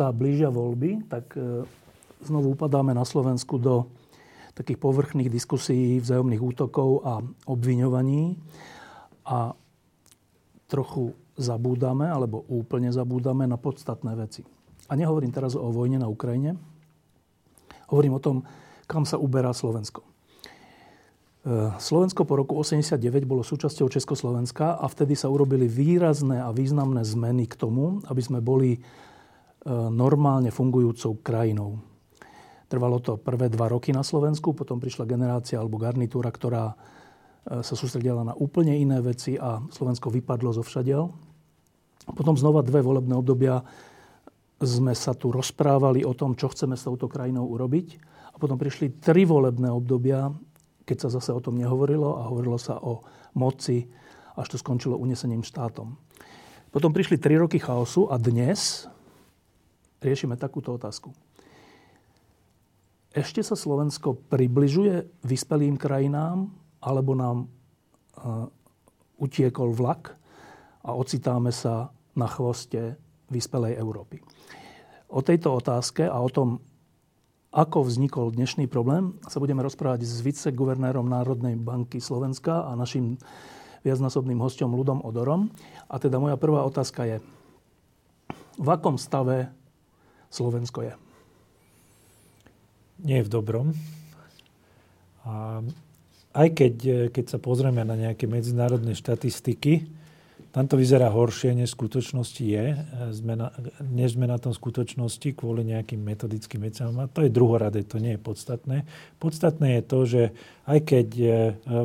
Sa blížia voľby, tak e, znovu upadáme na Slovensku do takých povrchných diskusí, vzájomných útokov a obviňovaní. A trochu zabúdame, alebo úplne zabúdame na podstatné veci. A nehovorím teraz o vojne na Ukrajine. Hovorím o tom, kam sa uberá Slovensko. E, Slovensko po roku 89 bolo súčasťou Československa a vtedy sa urobili výrazné a významné zmeny k tomu, aby sme boli normálne fungujúcou krajinou. Trvalo to prvé dva roky na Slovensku, potom prišla generácia alebo garnitúra, ktorá e, sa sústredila na úplne iné veci a Slovensko vypadlo zo všadiel. Potom znova dve volebné obdobia sme sa tu rozprávali o tom, čo chceme s touto krajinou urobiť. A potom prišli tri volebné obdobia, keď sa zase o tom nehovorilo a hovorilo sa o moci, až to skončilo unesením štátom. Potom prišli tri roky chaosu a dnes, riešime takúto otázku. Ešte sa Slovensko približuje vyspelým krajinám, alebo nám uh, utiekol vlak a ocitáme sa na chvoste vyspelej Európy. O tejto otázke a o tom, ako vznikol dnešný problém, sa budeme rozprávať s viceguvernérom Národnej banky Slovenska a našim viacnásobným hostom Ludom Odorom. A teda moja prvá otázka je, v akom stave Slovensko je? Nie je v dobrom. A aj keď, keď sa pozrieme na nejaké medzinárodné štatistiky, tam to vyzerá horšie, než v skutočnosti je. Sme na, než sme na tom skutočnosti kvôli nejakým metodickým veciam. A to je druhoradé, to nie je podstatné. Podstatné je to, že aj keď e,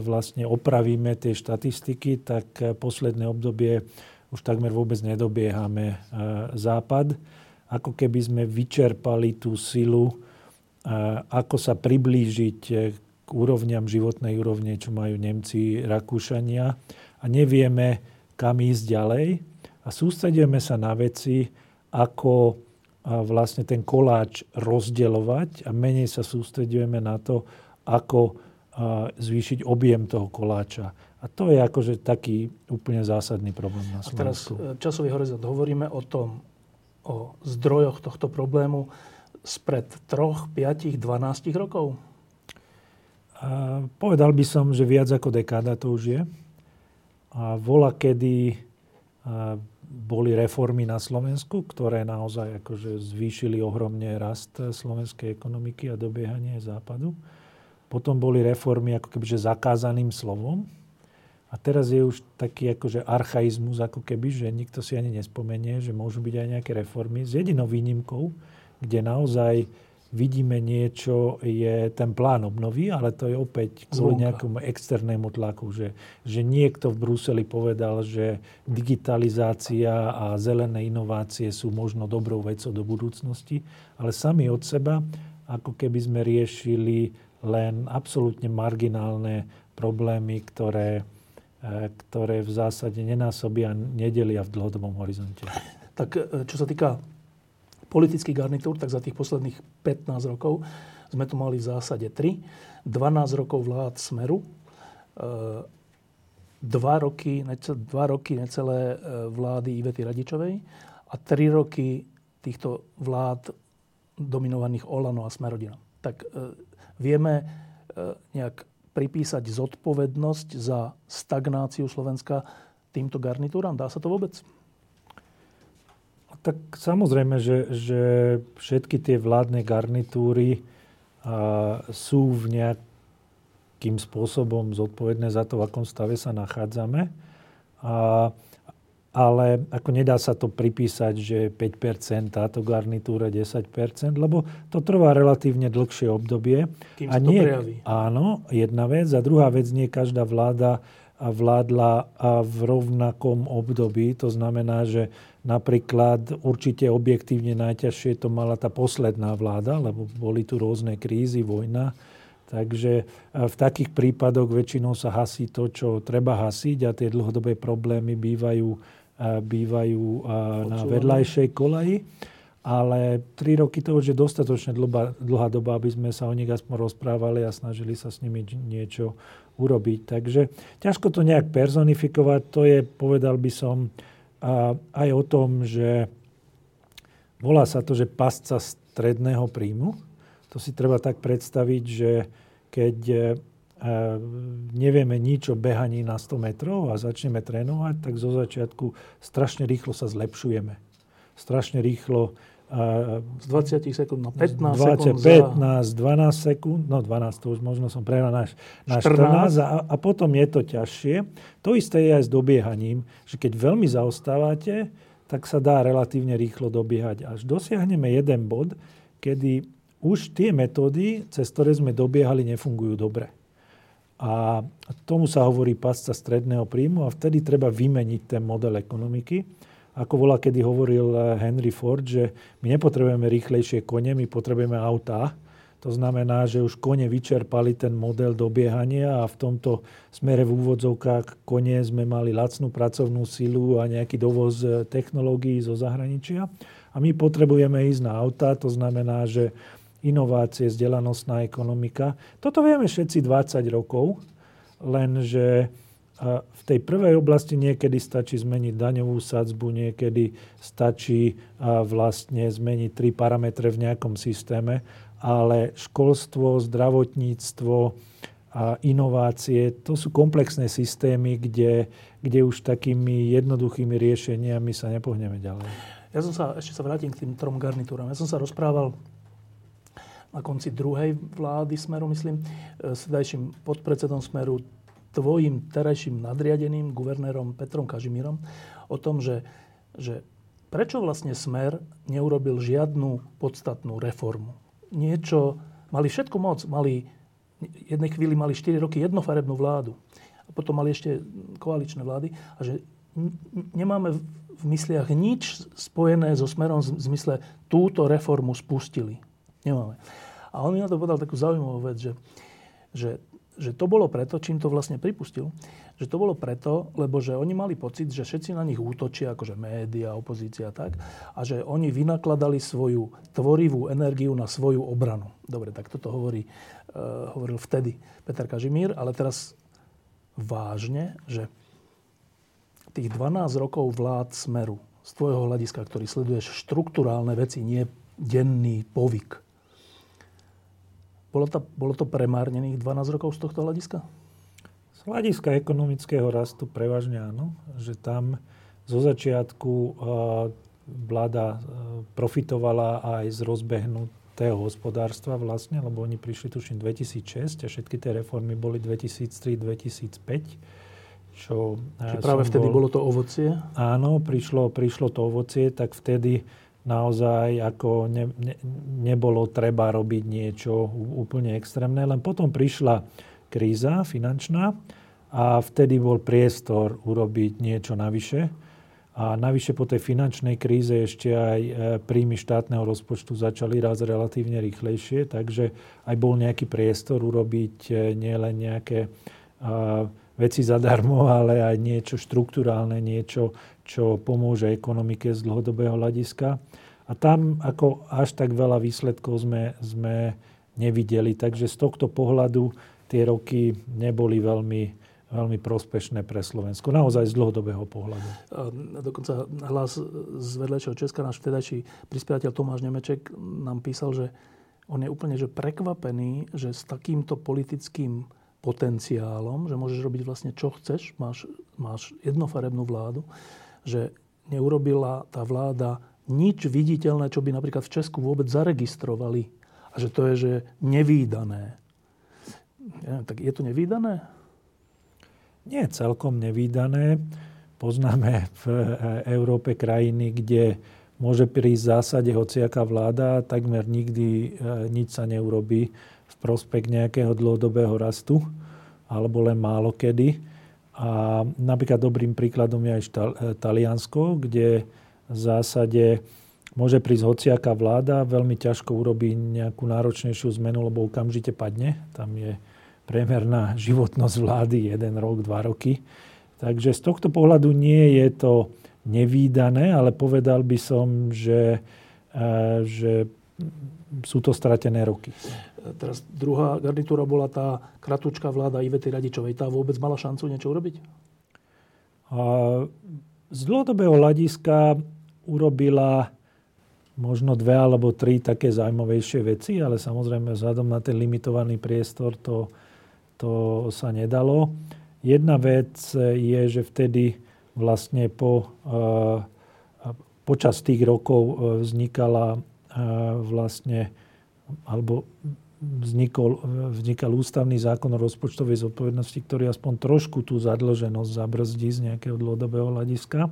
vlastne opravíme tie štatistiky, tak posledné obdobie už takmer vôbec nedobiehame e, západ ako keby sme vyčerpali tú silu, ako sa priblížiť k úrovňam životnej úrovne, čo majú Nemci, Rakúšania a nevieme, kam ísť ďalej a sústredujeme sa na veci, ako vlastne ten koláč rozdeľovať a menej sa sústredujeme na to, ako zvýšiť objem toho koláča. A to je akože taký úplne zásadný problém na Slovensku. A teraz časový horizont. Hovoríme o tom o zdrojoch tohto problému spred 3, 5, 12 rokov? A povedal by som, že viac ako dekáda to už je. A vola, kedy boli reformy na Slovensku, ktoré naozaj akože zvýšili ohromne rast slovenskej ekonomiky a dobiehanie západu. Potom boli reformy ako kebyže zakázaným slovom, a teraz je už taký akože archaizmus, ako keby, že nikto si ani nespomenie, že môžu byť aj nejaké reformy. S jedinou výnimkou, kde naozaj vidíme niečo, je ten plán obnovy, ale to je opäť kvôli nejakému externému tlaku, že, že niekto v Bruseli povedal, že digitalizácia a zelené inovácie sú možno dobrou vecou do budúcnosti, ale sami od seba, ako keby sme riešili len absolútne marginálne problémy, ktoré ktoré v zásade nenásobia, nedelia v dlhodobom horizonte. Tak e, čo sa týka politických garnitúr, tak za tých posledných 15 rokov sme tu mali v zásade 3. 12 rokov vlád Smeru, 2 e, roky, dva roky necelé vlády Ivety Radičovej a 3 roky týchto vlád dominovaných Olano a Smerodina. Tak vieme nejak pripísať zodpovednosť za stagnáciu Slovenska týmto garnitúram? Dá sa to vôbec? Tak samozrejme, že, že všetky tie vládne garnitúry sú v nejakým spôsobom zodpovedné za to, v akom stave sa nachádzame. A ale ako nedá sa to pripísať, že 5%, táto garnitúra 10%, lebo to trvá relatívne dlhšie obdobie. Kým a nie, to prejaví. Áno, jedna vec. A druhá vec, nie každá vláda vládla v rovnakom období. To znamená, že napríklad určite objektívne najťažšie to mala tá posledná vláda, lebo boli tu rôzne krízy, vojna. Takže v takých prípadoch väčšinou sa hasí to, čo treba hasiť a tie dlhodobé problémy bývajú, bývajú na vedľajšej kolaji. Ale tri roky to už je dostatočne dlhá, dlhá doba, aby sme sa o nich aspoň rozprávali a snažili sa s nimi niečo urobiť. Takže ťažko to nejak personifikovať. To je, povedal by som, aj o tom, že volá sa to, že pasca stredného príjmu. To si treba tak predstaviť, že keď nevieme nič o behaní na 100 metrov a začneme trénovať, tak zo začiatku strašne rýchlo sa zlepšujeme. Strašne rýchlo z 20 sekúnd na 15 20, sekúnd 15, 12 sekúnd, no 12 to už možno som prehral na, na 14, 14 a, a potom je to ťažšie. To isté je aj s dobiehaním, že keď veľmi zaostávate, tak sa dá relatívne rýchlo dobiehať. Až dosiahneme jeden bod, kedy už tie metódy, cez ktoré sme dobiehali, nefungujú dobre. A tomu sa hovorí pasca stredného príjmu a vtedy treba vymeniť ten model ekonomiky ako bola, kedy hovoril eh, Henry Ford, že my nepotrebujeme rýchlejšie kone, my potrebujeme autá. To znamená, že už kone vyčerpali ten model dobiehania a v tomto smere v úvodzovkách kone sme mali lacnú pracovnú silu a nejaký dovoz eh, technológií zo zahraničia. A my potrebujeme ísť na autá, to znamená, že inovácie, vzdelanostná ekonomika. Toto vieme všetci 20 rokov, lenže a v tej prvej oblasti niekedy stačí zmeniť daňovú sadzbu, niekedy stačí vlastne zmeniť tri parametre v nejakom systéme, ale školstvo, zdravotníctvo, a inovácie, to sú komplexné systémy, kde, kde už takými jednoduchými riešeniami sa nepohneme ďalej. Ja som sa, ešte sa vrátim k tým trom garnitúram. Ja som sa rozprával na konci druhej vlády Smeru, myslím, s vedajším podpredsedom Smeru tvojim terajším nadriadeným guvernérom Petrom Kažimírom o tom, že, že prečo vlastne Smer neurobil žiadnu podstatnú reformu. Niečo, mali všetku moc, mali, jednej chvíli mali 4 roky jednofarebnú vládu a potom mali ešte koaličné vlády a že nemáme v mysliach nič spojené so Smerom v zmysle túto reformu spustili. Nemáme. A on mi na to povedal takú zaujímavú vec, že, že že to bolo preto, čím to vlastne pripustil, že to bolo preto, lebo že oni mali pocit, že všetci na nich útočia, akože média, opozícia a tak, a že oni vynakladali svoju tvorivú energiu na svoju obranu. Dobre, tak toto hovorí, uh, hovoril vtedy Peter Kažimír, ale teraz vážne, že tých 12 rokov vlád Smeru z tvojho hľadiska, ktorý sleduješ štruktúrálne veci, nie denný povyk, bolo to, bolo to premárnených 12 rokov z tohto hľadiska? Z hľadiska ekonomického rastu prevažne áno, že tam zo začiatku vláda profitovala aj z rozbehnutého hospodárstva vlastne, lebo oni prišli tuším 2006 a všetky tie reformy boli 2003-2005. Čo Čiže práve vtedy bol, bolo to ovocie? Áno, prišlo, prišlo to ovocie, tak vtedy naozaj ako ne, ne, nebolo treba robiť niečo úplne extrémne. Len potom prišla kríza finančná a vtedy bol priestor urobiť niečo navyše. A navyše po tej finančnej kríze ešte aj e, príjmy štátneho rozpočtu začali raz relatívne rýchlejšie, takže aj bol nejaký priestor urobiť e, nielen nejaké veci zadarmo, ale aj niečo štruktúrálne, niečo, čo pomôže ekonomike z dlhodobého hľadiska. A tam ako až tak veľa výsledkov sme, sme nevideli. Takže z tohto pohľadu tie roky neboli veľmi, veľmi prospešné pre Slovensko. Naozaj z dlhodobého pohľadu. Dokonca hlas z vedľajšieho Česka, náš vtedajší prispievateľ Tomáš Nemeček nám písal, že on je úplne že prekvapený, že s takýmto politickým potenciálom, že môžeš robiť vlastne čo chceš, máš, máš jednofarebnú vládu, že neurobila tá vláda nič viditeľné, čo by napríklad v Česku vôbec zaregistrovali. A že to je, že nevýdané. Ja, tak je to nevýdané? Nie celkom nevýdané. Poznáme v Európe krajiny, kde môže prísť v zásade hociaká vláda takmer nikdy e, nič sa neurobí v prospekt nejakého dlhodobého rastu, alebo len málo kedy. A napríklad dobrým príkladom je aj Taliansko, kde v zásade môže prísť hociaká vláda, veľmi ťažko urobí nejakú náročnejšiu zmenu, lebo okamžite padne. Tam je priemerná životnosť vlády jeden rok, dva roky. Takže z tohto pohľadu nie je to nevýdané, ale povedal by som, že, e, že sú to stratené roky. Teraz druhá garnitúra bola tá kratúčka vláda Ivety Radičovej. Tá vôbec mala šancu niečo urobiť? Z dlhodobého hľadiska urobila možno dve alebo tri také zaujímavejšie veci, ale samozrejme vzhľadom na ten limitovaný priestor to, to sa nedalo. Jedna vec je, že vtedy vlastne po, eh, počas tých rokov eh, vznikala eh, vlastne alebo vznikol, vznikal ústavný zákon o rozpočtovej zodpovednosti, ktorý aspoň trošku tú zadlženosť zabrzdí z nejakého dlhodobého hľadiska.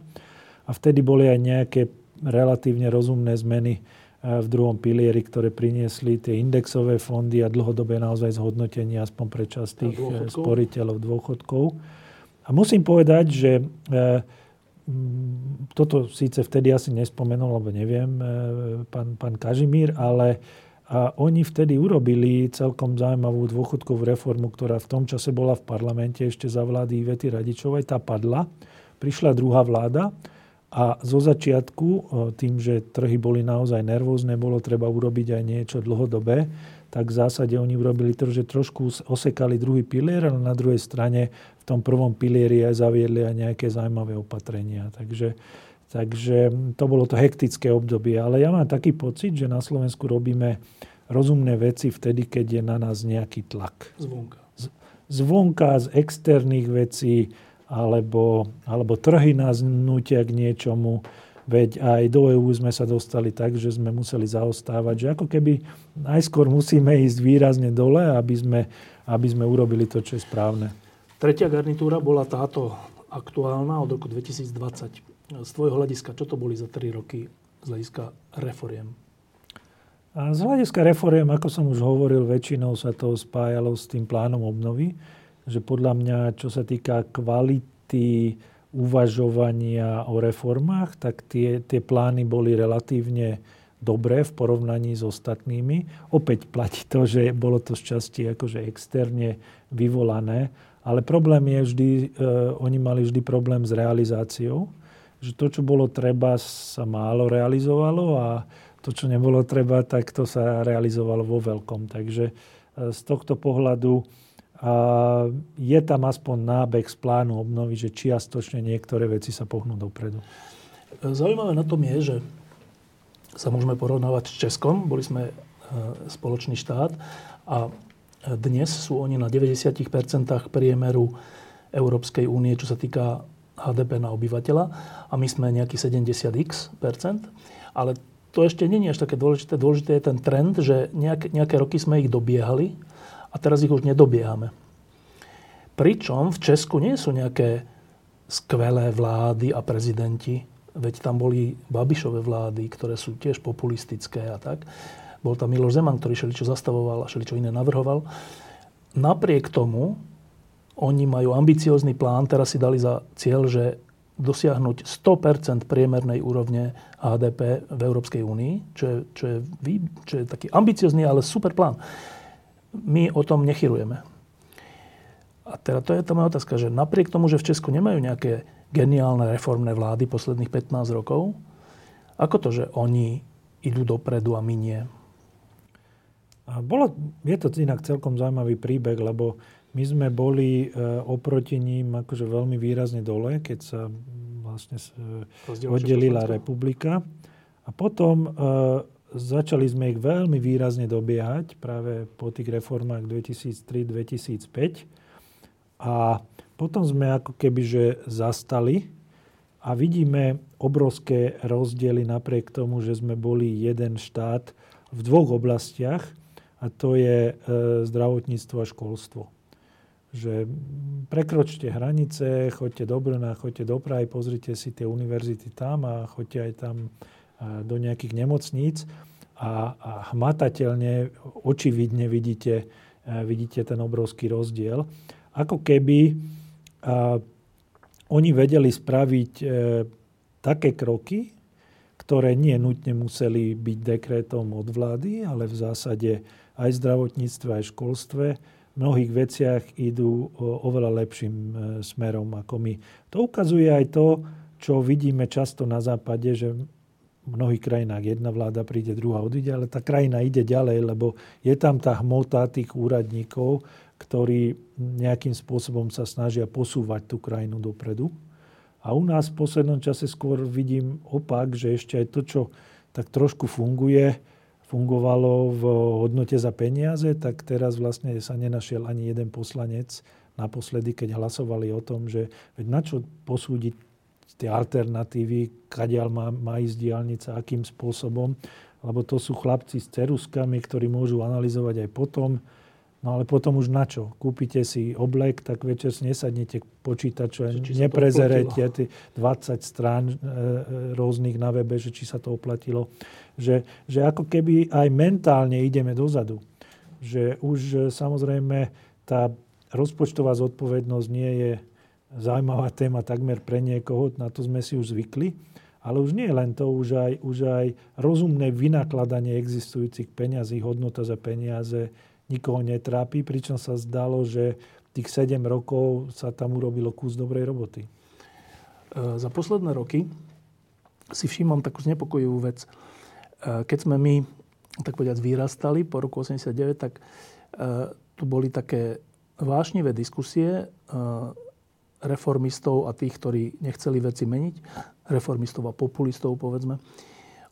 A vtedy boli aj nejaké relatívne rozumné zmeny v druhom pilieri, ktoré priniesli tie indexové fondy a dlhodobé naozaj zhodnotenie aspoň pre časť tých dôchodkov. sporiteľov dôchodkov. A musím povedať, že e, toto síce vtedy asi nespomenul, lebo neviem, pán, pán Kažimír, ale a oni vtedy urobili celkom zaujímavú dôchodkovú reformu, ktorá v tom čase bola v parlamente ešte za vlády Ivety Radičovej. Tá padla. Prišla druhá vláda a zo začiatku, tým, že trhy boli naozaj nervózne, bolo treba urobiť aj niečo dlhodobé, tak v zásade oni urobili to, že trošku osekali druhý pilier, ale na druhej strane v tom prvom pilieri aj zaviedli aj nejaké zaujímavé opatrenia. Takže Takže to bolo to hektické obdobie. Ale ja mám taký pocit, že na Slovensku robíme rozumné veci vtedy, keď je na nás nejaký tlak. Zvonka. Z, zvonka, z externých vecí, alebo, alebo trhy nás nutia k niečomu. Veď aj do EÚ sme sa dostali tak, že sme museli zaostávať. Že ako keby najskôr musíme ísť výrazne dole, aby sme, aby sme urobili to, čo je správne. Tretia garnitúra bola táto aktuálna od roku 2020 z tvojho hľadiska, čo to boli za 3 roky z hľadiska reforiem? A z hľadiska reforiem, ako som už hovoril, väčšinou sa to spájalo s tým plánom obnovy, že podľa mňa, čo sa týka kvality uvažovania o reformách, tak tie, tie plány boli relatívne dobré v porovnaní s ostatnými. Opäť platí to, že bolo to z časti akože externe vyvolané, ale problém je vždy, e, oni mali vždy problém s realizáciou že to, čo bolo treba, sa málo realizovalo a to, čo nebolo treba, tak to sa realizovalo vo veľkom. Takže e, z tohto pohľadu je tam aspoň nábeh z plánu obnovy, že čiastočne niektoré veci sa pohnú dopredu. Zaujímavé na tom je, že sa môžeme porovnávať s Českom. Boli sme e, spoločný štát a dnes sú oni na 90% priemeru Európskej únie, čo sa týka HDP na obyvateľa a my sme nejaký 70x percent. Ale to ešte nie je až také dôležité. Dôležité je ten trend, že nejaké, nejaké roky sme ich dobiehali a teraz ich už nedobiehame. Pričom v Česku nie sú nejaké skvelé vlády a prezidenti, veď tam boli Babišové vlády, ktoré sú tiež populistické a tak. Bol tam Miloš Zeman, ktorý šeličo zastavoval a šeličo iné navrhoval. Napriek tomu oni majú ambiciózny plán, teraz si dali za cieľ, že dosiahnuť 100% priemernej úrovne HDP v Európskej únii, čo je, čo je, čo je taký ambiciózny, ale super plán. My o tom nechyrujeme. A teda to je tá moja otázka, že napriek tomu, že v Česku nemajú nejaké geniálne reformné vlády posledných 15 rokov, ako to, že oni idú dopredu a my nie? Bolo, je to inak celkom zaujímavý príbeh, lebo my sme boli e, oproti ním akože veľmi výrazne dole, keď sa vlastne oddelila republika. A potom e, začali sme ich veľmi výrazne dobiehať práve po tých reformách 2003-2005. A potom sme ako keby že zastali a vidíme obrovské rozdiely napriek tomu, že sme boli jeden štát v dvoch oblastiach a to je e, zdravotníctvo a školstvo že prekročte hranice, choďte do Brna, choďte do Prahy, pozrite si tie univerzity tam a choďte aj tam do nejakých nemocníc a, a hmatateľne, očividne vidíte, vidíte ten obrovský rozdiel. Ako keby oni vedeli spraviť e, také kroky, ktoré nie nutne museli byť dekrétom od vlády, ale v zásade aj v zdravotníctve, aj v školstve mnohých veciach idú oveľa lepším e, smerom ako my. To ukazuje aj to, čo vidíme často na západe, že v mnohých krajinách jedna vláda príde, druhá odíde, ale tá krajina ide ďalej, lebo je tam tá hmota tých úradníkov, ktorí nejakým spôsobom sa snažia posúvať tú krajinu dopredu. A u nás v poslednom čase skôr vidím opak, že ešte aj to, čo tak trošku funguje, fungovalo v hodnote za peniaze, tak teraz vlastne sa nenašiel ani jeden poslanec naposledy, keď hlasovali o tom, že veď na čo posúdiť tie alternatívy, kadiaľ má, má ísť diálnica, akým spôsobom, lebo to sú chlapci s ceruskami, ktorí môžu analyzovať aj potom, No ale potom už na čo? Kúpite si oblek, tak večer si nesadnete k počítaču a neprezerete 20 strán e, e, rôznych na webe, že či sa to oplatilo. Že, že ako keby aj mentálne ideme dozadu. Že už e, samozrejme tá rozpočtová zodpovednosť nie je zaujímavá téma takmer pre niekoho, na to sme si už zvykli. Ale už nie len to, už aj, už aj rozumné vynakladanie existujúcich peňazí, hodnota za peniaze, nikoho netrápi, pričom sa zdalo, že tých 7 rokov sa tam urobilo kus dobrej roboty. E, za posledné roky si všímam takú znepokojivú vec. E, keď sme my, tak povedať, vyrastali po roku 89, tak e, tu boli také vášnivé diskusie reformistov a tých, ktorí nechceli veci meniť, reformistov a populistov, povedzme,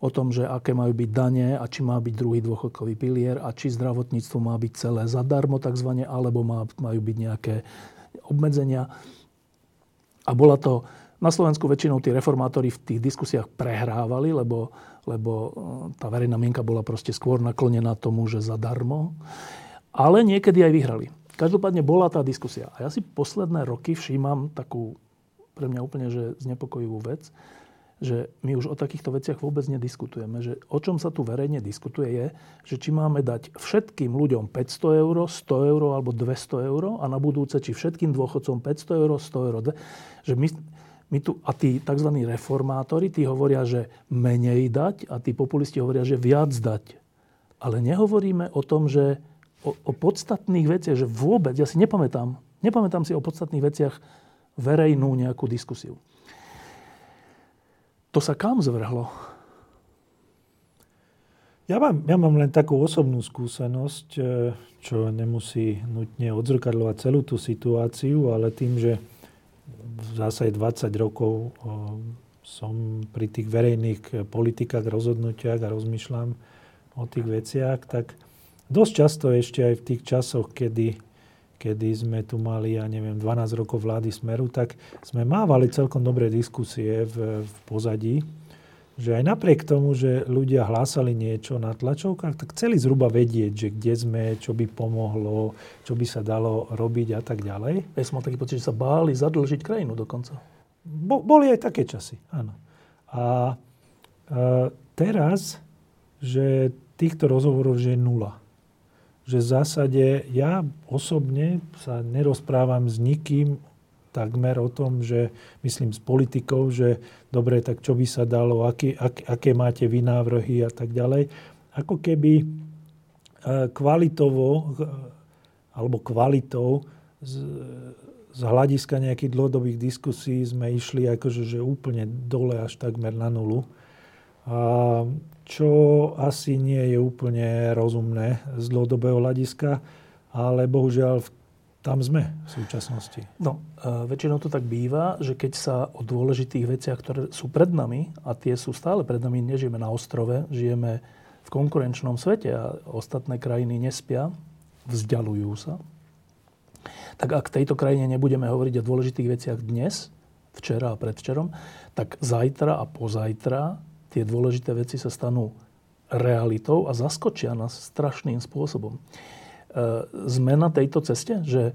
o tom, že aké majú byť dane a či má byť druhý dôchodkový pilier a či zdravotníctvo má byť celé zadarmo takzvané, alebo má, majú byť nejaké obmedzenia. A bola to, na Slovensku väčšinou tí reformátori v tých diskusiách prehrávali, lebo, lebo e, tá verejná mienka bola proste skôr naklonená tomu, že zadarmo. Ale niekedy aj vyhrali. Každopádne bola tá diskusia. A ja si posledné roky všímam takú pre mňa úplne že znepokojivú vec, že my už o takýchto veciach vôbec nediskutujeme. Že o čom sa tu verejne diskutuje je, že či máme dať všetkým ľuďom 500 eur, 100 eur alebo 200 eur a na budúce, či všetkým dôchodcom 500 eur, 100 eur. Že my, my tu, a tí tzv. reformátori, tí hovoria, že menej dať a tí populisti hovoria, že viac dať. Ale nehovoríme o tom, že o, o podstatných veciach, že vôbec, ja si nepamätám, nepamätám si o podstatných veciach verejnú nejakú diskusiu. To sa kam zvrhlo? Ja mám, ja mám len takú osobnú skúsenosť, e, čo nemusí nutne odzrkadľovať celú tú situáciu, ale tým, že v zásade 20 rokov e, som pri tých verejných politikách, rozhodnutiach a rozmýšľam o tých veciach, tak dosť často ešte aj v tých časoch, kedy kedy sme tu mali, ja neviem, 12 rokov vlády Smeru, tak sme mávali celkom dobré diskusie v, v pozadí, že aj napriek tomu, že ľudia hlásali niečo na tlačovkách, tak chceli zhruba vedieť, že kde sme, čo by pomohlo, čo by sa dalo robiť a tak ďalej. Ja som mal taký pocit, že sa báli zadlžiť krajinu dokonca. Bo, boli aj také časy, áno. A e, teraz, že týchto rozhovorov že je nula že v zásade ja osobne sa nerozprávam s nikým takmer o tom, že myslím s politikou, že dobre, tak čo by sa dalo, aké, ak, aké máte vy návrhy a tak ďalej. Ako keby e, kvalitovo alebo kvalitou z, z hľadiska nejakých dlhodobých diskusí sme išli akože že úplne dole až takmer na nulu. A čo asi nie je úplne rozumné z dlhodobého hľadiska, ale bohužiaľ tam sme v súčasnosti. No, väčšinou to tak býva, že keď sa o dôležitých veciach, ktoré sú pred nami, a tie sú stále pred nami, nežijeme na ostrove, žijeme v konkurenčnom svete a ostatné krajiny nespia, vzdialujú sa, tak ak tejto krajine nebudeme hovoriť o dôležitých veciach dnes, včera a predvčerom, tak zajtra a pozajtra tie dôležité veci sa stanú realitou a zaskočia nás strašným spôsobom. E, sme na tejto ceste, že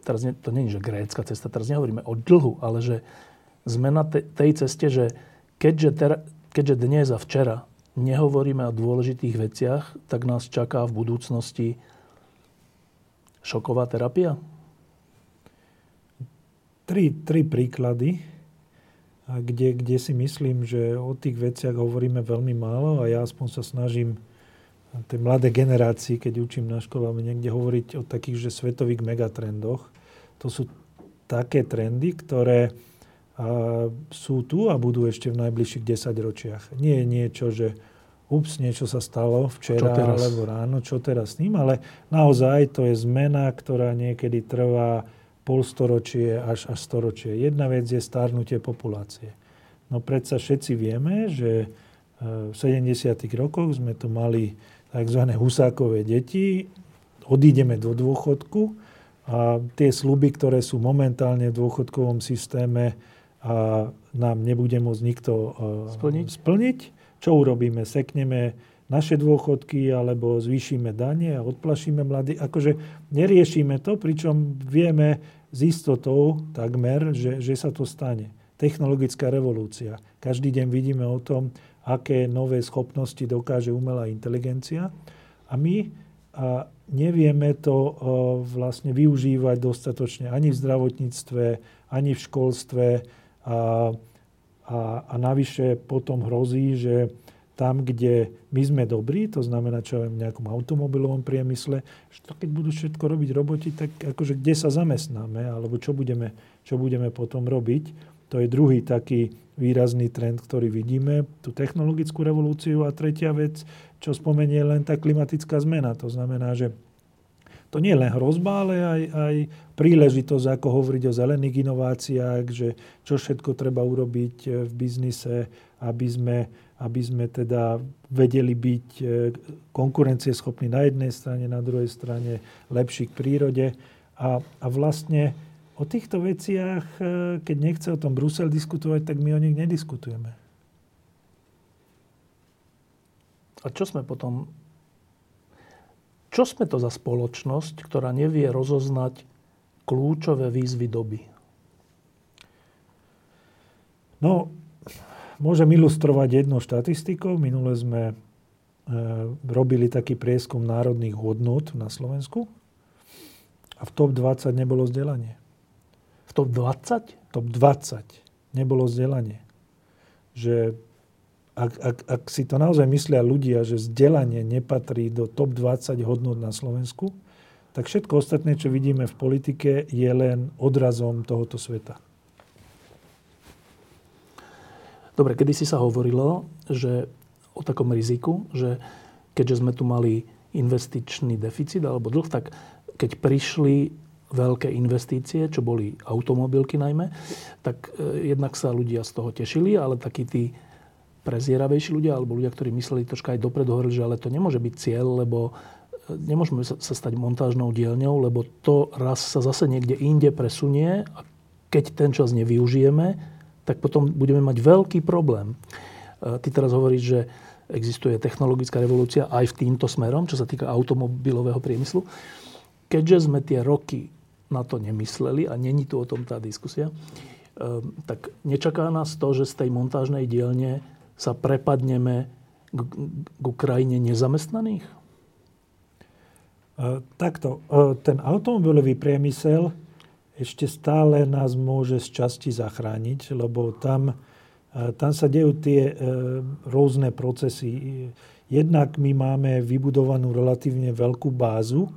teraz nie, to nie je, že grécka cesta, teraz nehovoríme o dlhu, ale že sme na te, tej ceste, že keďže, ter, keďže dnes a včera nehovoríme o dôležitých veciach, tak nás čaká v budúcnosti šoková terapia? tri, tri príklady, kde, kde si myslím, že o tých veciach hovoríme veľmi málo a ja aspoň sa snažím tej mladé generácii, keď učím na škole, niekde hovoriť o takých, že svetových megatrendoch. To sú také trendy, ktoré a, sú tu a budú ešte v najbližších 10 ročiach. Nie je niečo, že ups, niečo sa stalo včera alebo ráno, čo teraz s ním, ale naozaj to je zmena, ktorá niekedy trvá polstoročie až, až storočie. Jedna vec je starnutie populácie. No predsa všetci vieme, že e, v 70. rokoch sme tu mali tzv. husákové deti, odídeme do dôchodku a tie sluby, ktoré sú momentálne v dôchodkovom systéme, a nám nebude môcť nikto e, splniť. splniť. Čo urobíme? Sekneme naše dôchodky alebo zvýšime dane a odplašíme mladí. Akože neriešime to, pričom vieme s istotou takmer, že, že sa to stane. Technologická revolúcia. Každý deň vidíme o tom, aké nové schopnosti dokáže umelá inteligencia. A my a nevieme to a, vlastne využívať dostatočne ani v zdravotníctve, ani v školstve. A, a, a navyše potom hrozí, že tam, kde my sme dobrí, to znamená, čo v nejakom automobilovom priemysle, že to keď budú všetko robiť roboti, tak akože kde sa zamestnáme, alebo čo budeme, čo budeme potom robiť. To je druhý taký výrazný trend, ktorý vidíme, tú technologickú revolúciu. A tretia vec, čo spomenie len tá klimatická zmena. To znamená, že to nie je len hrozba, ale aj, aj príležitosť, ako hovoriť o zelených inováciách, že čo všetko treba urobiť v biznise, aby sme aby sme teda vedeli byť e, konkurencieschopní na jednej strane, na druhej strane lepší k prírode. A, a vlastne o týchto veciach, e, keď nechce o tom Brusel diskutovať, tak my o nich nediskutujeme. A čo sme potom... Čo sme to za spoločnosť, ktorá nevie rozoznať kľúčové výzvy doby? No, Môžem ilustrovať jednou štatistikou. Minule sme e, robili taký prieskum národných hodnot na Slovensku a v top 20 nebolo vzdelanie. V top 20? Top 20 nebolo vzdelanie. Že ak, ak, ak si to naozaj myslia ľudia, že vzdelanie nepatrí do top 20 hodnot na Slovensku, tak všetko ostatné, čo vidíme v politike, je len odrazom tohoto sveta. Dobre, kedy si sa hovorilo, že o takom riziku, že keďže sme tu mali investičný deficit alebo dlh, tak keď prišli veľké investície, čo boli automobilky najmä, tak e, jednak sa ľudia z toho tešili, ale takí tí prezieravejší ľudia, alebo ľudia, ktorí mysleli troška aj dopredu, hovorili, že ale to nemôže byť cieľ, lebo e, nemôžeme sa stať montážnou dielňou, lebo to raz sa zase niekde inde presunie a keď ten čas nevyužijeme, tak potom budeme mať veľký problém. E, ty teraz hovoríš, že existuje technologická revolúcia aj v týmto smerom, čo sa týka automobilového priemyslu. Keďže sme tie roky na to nemysleli a není tu o tom tá diskusia, e, tak nečaká nás to, že z tej montážnej dielne sa prepadneme k, k krajine nezamestnaných? E, takto. Ten automobilový priemysel ešte stále nás môže z časti zachrániť, lebo tam, e, tam sa dejú tie e, rôzne procesy. Jednak my máme vybudovanú relatívne veľkú bázu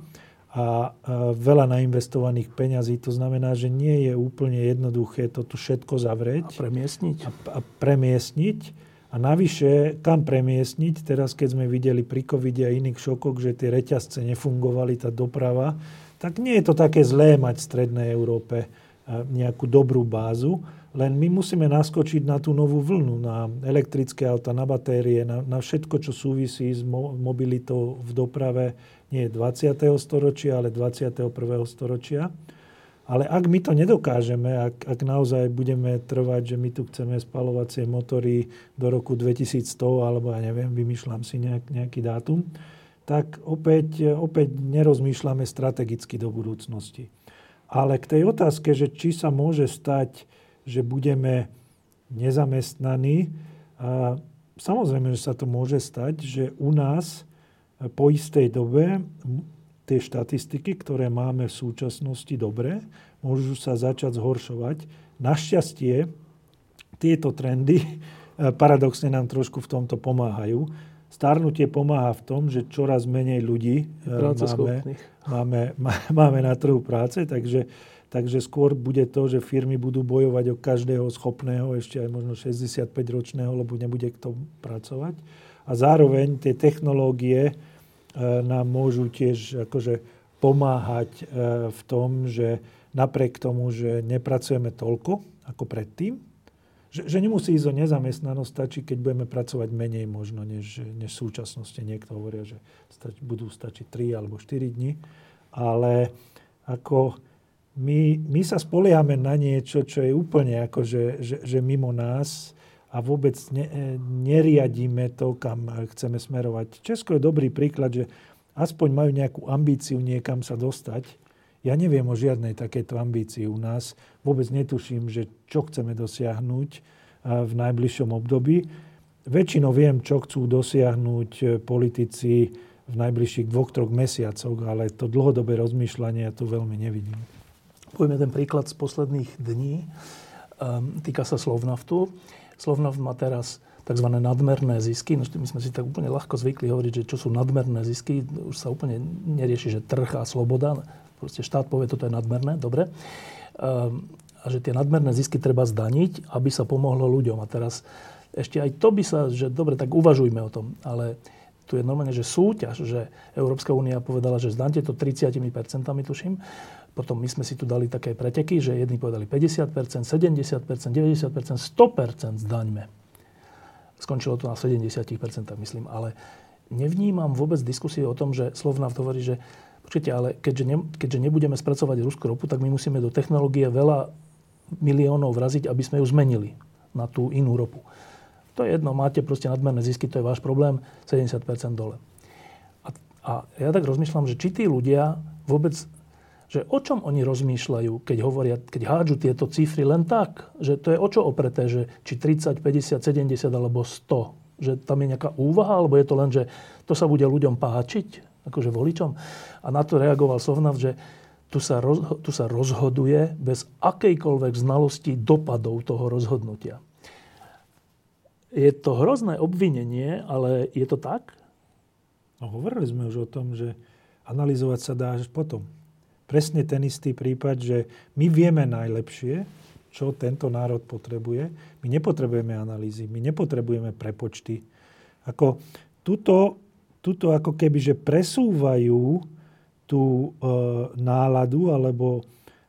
a veľa nainvestovaných peňazí. To znamená, že nie je úplne jednoduché toto všetko zavrieť. A premiestniť. A, a premiestniť. A navyše, kam premiestniť, teraz keď sme videli pri covide a iných šokoch, že tie reťazce nefungovali, tá doprava, tak nie je to také zlé mať v Strednej Európe eh, nejakú dobrú bázu, len my musíme naskočiť na tú novú vlnu, na elektrické auta, na batérie, na, na všetko, čo súvisí s mo- mobilitou v doprave nie 20. storočia, ale 21. storočia. Ale ak my to nedokážeme, ak, ak naozaj budeme trvať, že my tu chceme spalovacie motory do roku 2100, alebo ja neviem, vymýšľam si nejak, nejaký dátum, tak opäť, opäť nerozmýšľame strategicky do budúcnosti. Ale k tej otázke, že či sa môže stať, že budeme nezamestnaní, samozrejme, že sa to môže stať, že u nás po istej dobe tie štatistiky, ktoré máme v súčasnosti dobré, môžu sa začať zhoršovať. Našťastie tieto trendy eh, paradoxne nám trošku v tomto pomáhajú. Starnutie pomáha v tom, že čoraz menej ľudí eh, máme, máme, máme na trhu práce, takže, takže skôr bude to, že firmy budú bojovať o každého schopného, ešte aj možno 65-ročného, lebo nebude kto pracovať. A zároveň tie technológie nám môžu tiež akože pomáhať e, v tom, že napriek tomu, že nepracujeme toľko ako predtým, že, že nemusí ísť o nezamestnanosť, stačí, keď budeme pracovať menej možno, než, než v súčasnosti. Niekto hovoria, že stač, budú stačiť 3 alebo 4 dní, ale ako my, my sa spoliehame na niečo, čo je úplne ako, že, že, že mimo nás a vôbec ne, e, neriadíme to, kam chceme smerovať. Česko je dobrý príklad, že aspoň majú nejakú ambíciu niekam sa dostať. Ja neviem o žiadnej takejto ambícii u nás. Vôbec netuším, že čo chceme dosiahnuť e, v najbližšom období. Väčšinou viem, čo chcú dosiahnuť e, politici v najbližších dvoch, troch mesiacoch, ale to dlhodobé rozmýšľanie ja tu veľmi nevidím. Poďme ten príklad z posledných dní. Um, týka sa Slovnaftu. Slovnaft má teraz tzv. nadmerné zisky. No, my sme si tak úplne ľahko zvykli hovoriť, že čo sú nadmerné zisky. Už sa úplne nerieši, že trh a sloboda. Proste štát povie, toto je nadmerné, dobre. Ehm, a že tie nadmerné zisky treba zdaniť, aby sa pomohlo ľuďom. A teraz ešte aj to by sa, že dobre, tak uvažujme o tom. Ale tu je normálne, že súťaž, že Európska únia povedala, že zdanite to 30%, tuším. Potom my sme si tu dali také preteky, že jedni povedali 50%, 70%, 90%, 100% zdaňme. Skončilo to na 70%, myslím. Ale nevnímam vôbec diskusie o tom, že Slovnaft hovorí, že počkajte, ale keďže, ne, keďže nebudeme spracovať ruskú ropu, tak my musíme do technológie veľa miliónov vraziť, aby sme ju zmenili na tú inú ropu. To je jedno, máte proste nadmerné zisky, to je váš problém, 70% dole. A, a ja tak rozmýšľam, že či tí ľudia vôbec že o čom oni rozmýšľajú, keď hovoria, keď hádžu tieto cifry len tak, že to je o čo opreté, že či 30, 50, 70 alebo 100, že tam je nejaká úvaha, alebo je to len, že to sa bude ľuďom páčiť, akože voličom. A na to reagoval Sovnav, že tu sa, roz, tu sa rozhoduje bez akejkoľvek znalosti dopadov toho rozhodnutia. Je to hrozné obvinenie, ale je to tak? No, hovorili sme už o tom, že analyzovať sa dá až potom presne ten istý prípad, že my vieme najlepšie, čo tento národ potrebuje. My nepotrebujeme analýzy, my nepotrebujeme prepočty. Ako tuto, tuto ako keby, že presúvajú tú e, náladu alebo,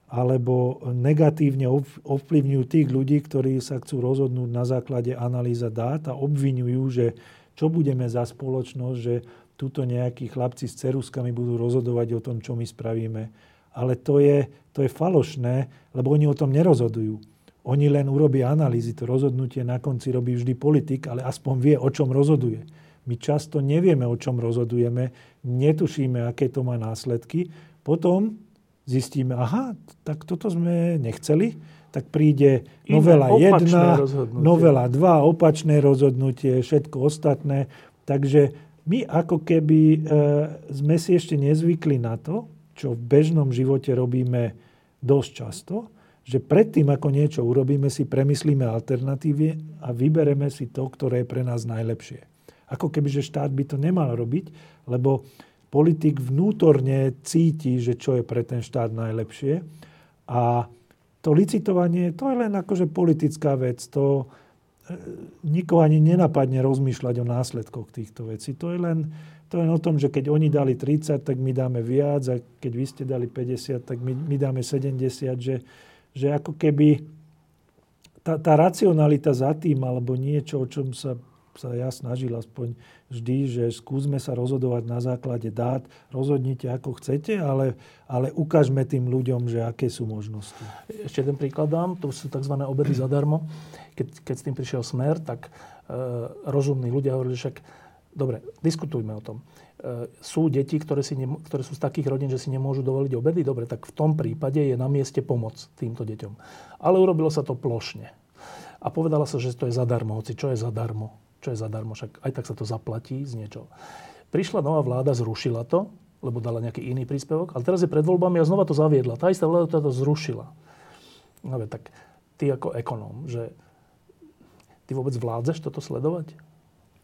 alebo negatívne ovplyvňujú tých ľudí, ktorí sa chcú rozhodnúť na základe analýza dát a obvinujú, že čo budeme za spoločnosť, že tuto nejakí chlapci s ceruskami budú rozhodovať o tom, čo my spravíme ale to je, to je falošné, lebo oni o tom nerozhodujú. Oni len urobia analýzy. To rozhodnutie na konci robí vždy politik, ale aspoň vie, o čom rozhoduje. My často nevieme, o čom rozhodujeme, netušíme, aké to má následky. Potom zistíme, aha, tak toto sme nechceli, tak príde novela 1, novela 2, opačné rozhodnutie, všetko ostatné. Takže my ako keby e, sme si ešte nezvykli na to, čo v bežnom živote robíme dosť často, že predtým, ako niečo urobíme, si premyslíme alternatívy a vybereme si to, ktoré je pre nás najlepšie. Ako keby, že štát by to nemal robiť, lebo politik vnútorne cíti, že čo je pre ten štát najlepšie. A to licitovanie, to je len akože politická vec. To e, nikoho ani nenapadne rozmýšľať o následkoch týchto vecí. To je len to je o tom, že keď oni dali 30, tak my dáme viac a keď vy ste dali 50, tak my, my dáme 70, že, že ako keby tá, tá racionalita za tým alebo niečo, o čom sa, sa ja snažil aspoň vždy, že skúsme sa rozhodovať na základe dát, rozhodnite ako chcete, ale, ale ukážme tým ľuďom, že aké sú možnosti. Ešte jeden príklad dám, to sú tzv. obedy zadarmo. Keď, keď s tým prišiel smer, tak e, rozumní ľudia hovorili, že však Dobre, diskutujme o tom. E, sú deti, ktoré, si ne, ktoré sú z takých rodín, že si nemôžu dovoliť obedy? Dobre, tak v tom prípade je na mieste pomoc týmto deťom. Ale urobilo sa to plošne. A povedala sa, že to je zadarmo. Hoci čo je zadarmo? Čo je zadarmo? Však aj tak sa to zaplatí z niečo. Prišla nová vláda, zrušila to lebo dala nejaký iný príspevok, ale teraz je pred voľbami a znova to zaviedla. Tá istá vláda to zrušila. No tak ty ako ekonóm, že ty vôbec vládzeš toto sledovať?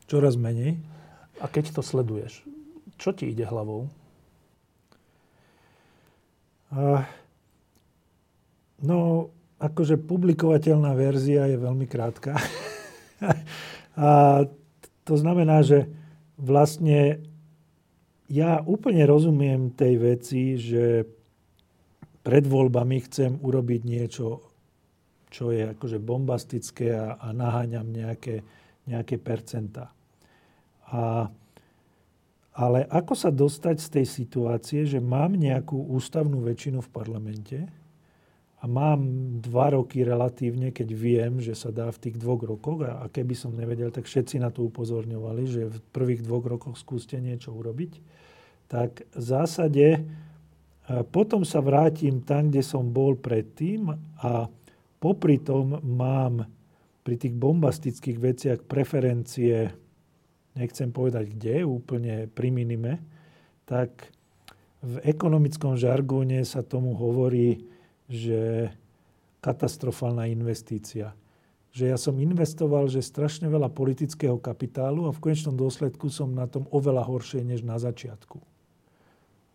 Čoraz menej. A keď to sleduješ, čo ti ide hlavou? Uh, no, akože publikovateľná verzia je veľmi krátka. a to znamená, že vlastne ja úplne rozumiem tej veci, že pred voľbami chcem urobiť niečo, čo je akože bombastické a, a naháňam nejaké, nejaké percentá. A, ale ako sa dostať z tej situácie, že mám nejakú ústavnú väčšinu v parlamente a mám dva roky relatívne, keď viem, že sa dá v tých dvoch rokoch a, keby som nevedel, tak všetci na to upozorňovali, že v prvých dvoch rokoch skúste niečo urobiť tak v zásade e, potom sa vrátim tam, kde som bol predtým a popri tom mám pri tých bombastických veciach preferencie, nechcem povedať kde, úplne pri minime, tak v ekonomickom žargóne sa tomu hovorí, že katastrofálna investícia. Že ja som investoval, že strašne veľa politického kapitálu a v konečnom dôsledku som na tom oveľa horšie než na začiatku.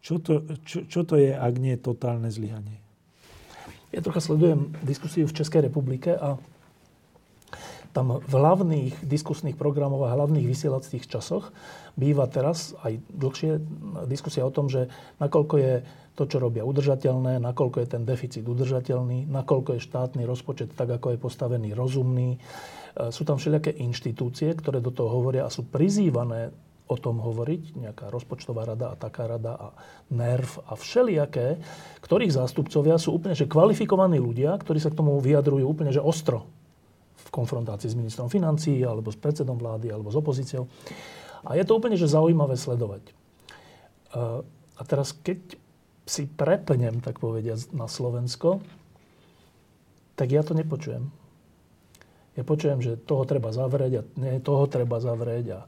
Čo to, čo, čo to je, ak nie totálne zlyhanie? Ja trocha sledujem diskusiu v Českej republike a tam v hlavných diskusných programoch a hlavných vysielacích časoch. Býva teraz aj dlhšie diskusia o tom, že nakoľko je to, čo robia udržateľné, nakoľko je ten deficit udržateľný, nakoľko je štátny rozpočet tak, ako je postavený rozumný. E, sú tam všelijaké inštitúcie, ktoré do toho hovoria a sú prizývané o tom hovoriť, nejaká rozpočtová rada a taká rada a NERV a všelijaké, ktorých zástupcovia sú úplne že kvalifikovaní ľudia, ktorí sa k tomu vyjadrujú úplne že ostro konfrontácii s ministrom financií alebo s predsedom vlády alebo s opozíciou. A je to úplne že zaujímavé sledovať. A teraz, keď si prepnem, tak povediať, na Slovensko, tak ja to nepočujem. Ja počujem, že toho treba zavrieť a nie, toho treba zavrieť a